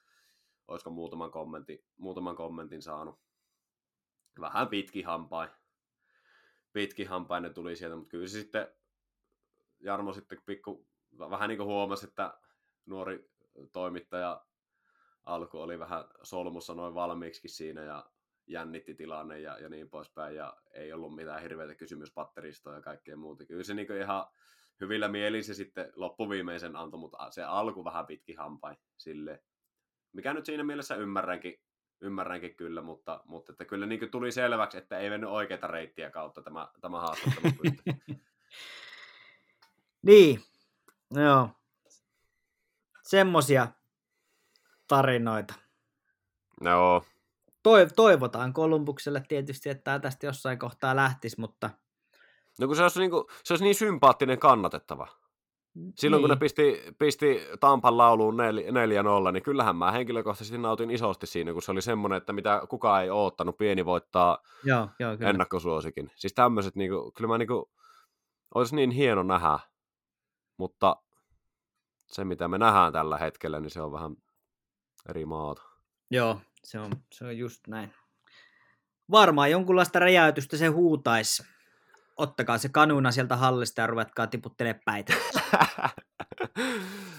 olisiko muutaman kommentin, muutaman kommentin saanut. Vähän pitki hampain. Pitki hampain ne tuli sieltä, mutta kyllä se sitten Jarmo sitten pikku, vähän niin kuin huomasi, että nuori toimittaja alku oli vähän solmussa noin valmiiksi siinä ja jännitti tilanne ja, ja niin poispäin, ja ei ollut mitään hirveitä kysymyspatteristoa ja kaikkea muuta. Kyllä se niin ihan hyvillä mielin se sitten loppuviimeisen antoi, mutta se alku vähän pitki hampain sille. Mikä nyt siinä mielessä ymmärränkin, ymmärränkin kyllä, mutta, mutta että kyllä niin tuli selväksi, että ei mennyt oikeita reittiä kautta tämä, tämä haastattelu. <laughs> niin, joo. Semmosia tarinoita. Joo, Toiv- toivotaan Kolumbukselle tietysti, että tämä tästä jossain kohtaa lähtisi, mutta No kun se olisi, niin, kuin, se olisi niin sympaattinen kannatettava. Silloin kun ne niin. pisti, pisti Tampan lauluun 4-0, niin kyllähän mä henkilökohtaisesti nautin isosti siinä, kun se oli semmoinen, että mitä kukaan ei oottanut, pieni voittaa Joo, joo, kyllä. ennakkosuosikin. Siis tämmöiset, niin kuin, kyllä mä niin kuin, olisi niin hieno nähdä, mutta se mitä me nähdään tällä hetkellä, niin se on vähän eri maata. Joo, se on, se on just näin. Varmaan jonkunlaista räjäytystä se huutaisi. Ottakaa se kanuna sieltä hallista ja ruvetkaa tiputtelemaan päitä. <laughs>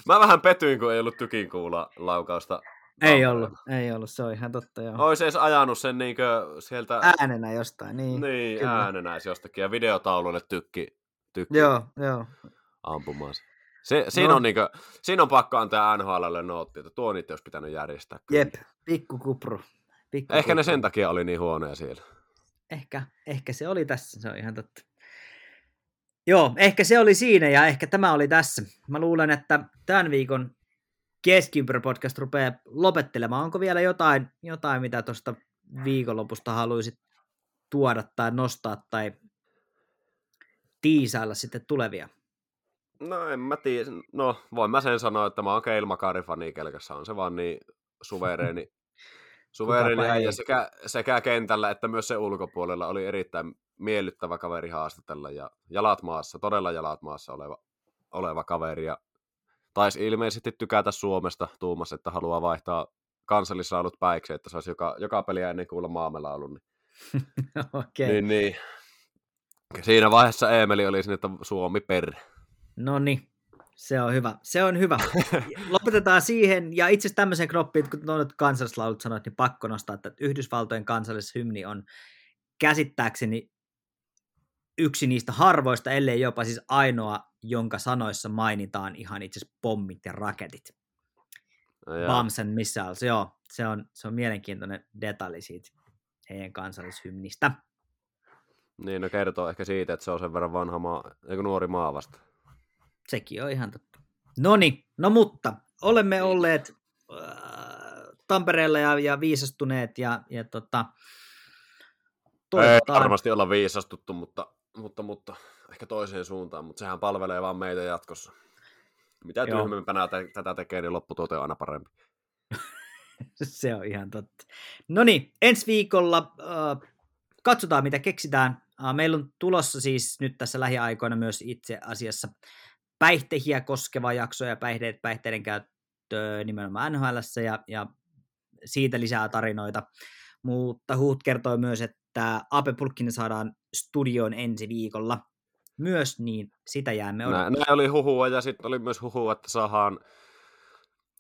mä vähän petyin, kun ei ollut tykin kuulla laukausta. ei ollut, ei ollut, se on ihan totta joo. Olisi edes ajanut sen niinkö sieltä Äänenä jostain, niin. niin, kyllä. äänenä jostakin ja videotaululle tykki, tykki Joo, joo. ampumaan. se. Se, siinä, No. on niinkö, siinä on pakko antaa NHLlle nootti, että tuo niitä olisi pitänyt järjestää. kyllä. Jep, pikku kupru. Pikku Ehkä ne kupru. sen takia oli niin huonoja siellä. Ehkä, ehkä se oli tässä, se on ihan totta. Joo, ehkä se oli siinä ja ehkä tämä oli tässä. Mä luulen, että tämän viikon Keskiympärä-podcast rupeaa lopettelemaan. Onko vielä jotain, jotain mitä tuosta viikonlopusta haluaisit tuoda tai nostaa tai tiisailla sitten tulevia? No en mä tiedä. No voin mä sen sanoa, että mä oon Keil Makari-fani kelkässä. On se vaan niin suvereeni. Suvereeni Kukapa äijä sekä, sekä kentällä että myös se ulkopuolella oli erittäin miellyttävä kaveri haastatella ja jalat maassa, todella jalat maassa oleva, oleva kaveri ja taisi ilmeisesti tykätä Suomesta tuumassa, että haluaa vaihtaa kansallisraulut päiksi, että saisi joka, joka peliä ennen kuulla maamelaulun. Niin, <laughs> Okei, niin, niin. Siinä vaiheessa Eemeli oli sinne, että Suomi per. no niin. Se on hyvä. Se on hyvä. <laughs> Lopetetaan siihen, ja itse asiassa tämmöisen knoppiin, kun nyt kansallislaulut sanoit, niin pakko nostaa, että Yhdysvaltojen kansallishymni on käsittääkseni yksi niistä harvoista, ellei jopa siis ainoa, jonka sanoissa mainitaan ihan itse asiassa pommit ja raketit. Ja, Bombs and missiles, joo. Se on, se on mielenkiintoinen detalji siitä heidän kansallishymnistä. Niin, no kertoo ehkä siitä, että se on sen verran vanha maa, eikö nuori maa vasta. Sekin on ihan totta. Noni, no mutta olemme olleet äh, Tampereella ja, ja viisastuneet ja, ja tota, Ei toivotaan, varmasti olla viisastuttu, mutta, mutta, mutta ehkä toiseen suuntaan, mutta sehän palvelee vaan meitä jatkossa. Mitä Joo. tyhmempänä te- tätä tekee, niin lopputuote on aina parempi. <laughs> Se on ihan totta. No niin, ensi viikolla äh, katsotaan, mitä keksitään. Äh, meillä on tulossa siis nyt tässä lähiaikoina myös itse asiassa päihtehiä koskeva jakso ja päihteet, päihteiden käyttö nimenomaan nhl ja, ja siitä lisää tarinoita. Mutta Huut kertoi myös, että Ape Pulkkinen saadaan studioon ensi viikolla myös, niin sitä jäämme Näin, odottamaan. näin oli huhua ja sitten oli myös huhua, että saadaan,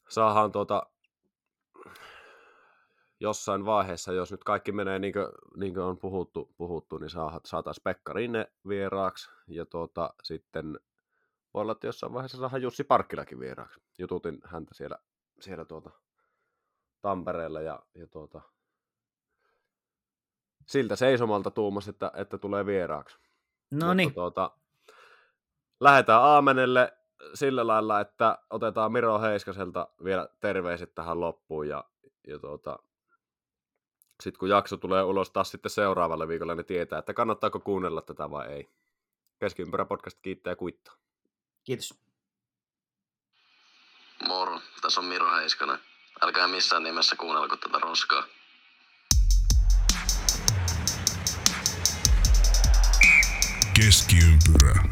saadaan tuota, jossain vaiheessa, jos nyt kaikki menee niin kuin, niin kuin on puhuttu, puhuttu niin saa, saataisiin Pekka Rinne vieraaksi ja tuota, sitten voi olla, että jossain vaiheessa saadaan Jussi Parkkilakin vieraaksi. Jututin häntä siellä, siellä tuota, Tampereella ja, ja tuota, siltä seisomalta tuumas, että, että tulee vieraaksi. No niin, tuota, lähdetään Aamenelle sillä lailla, että otetaan Miro Heiskaselta vielä terveiset tähän loppuun ja, ja tuota, sitten kun jakso tulee ulos taas sitten seuraavalle viikolla, niin tietää, että kannattaako kuunnella tätä vai ei. Keskiympärä podcast kiittää ja kuittaa. Kiitos. Moro, tässä on Miro Heiskanen. Älkää missään nimessä kuunnelko tätä roskaa. Keskiympyrä.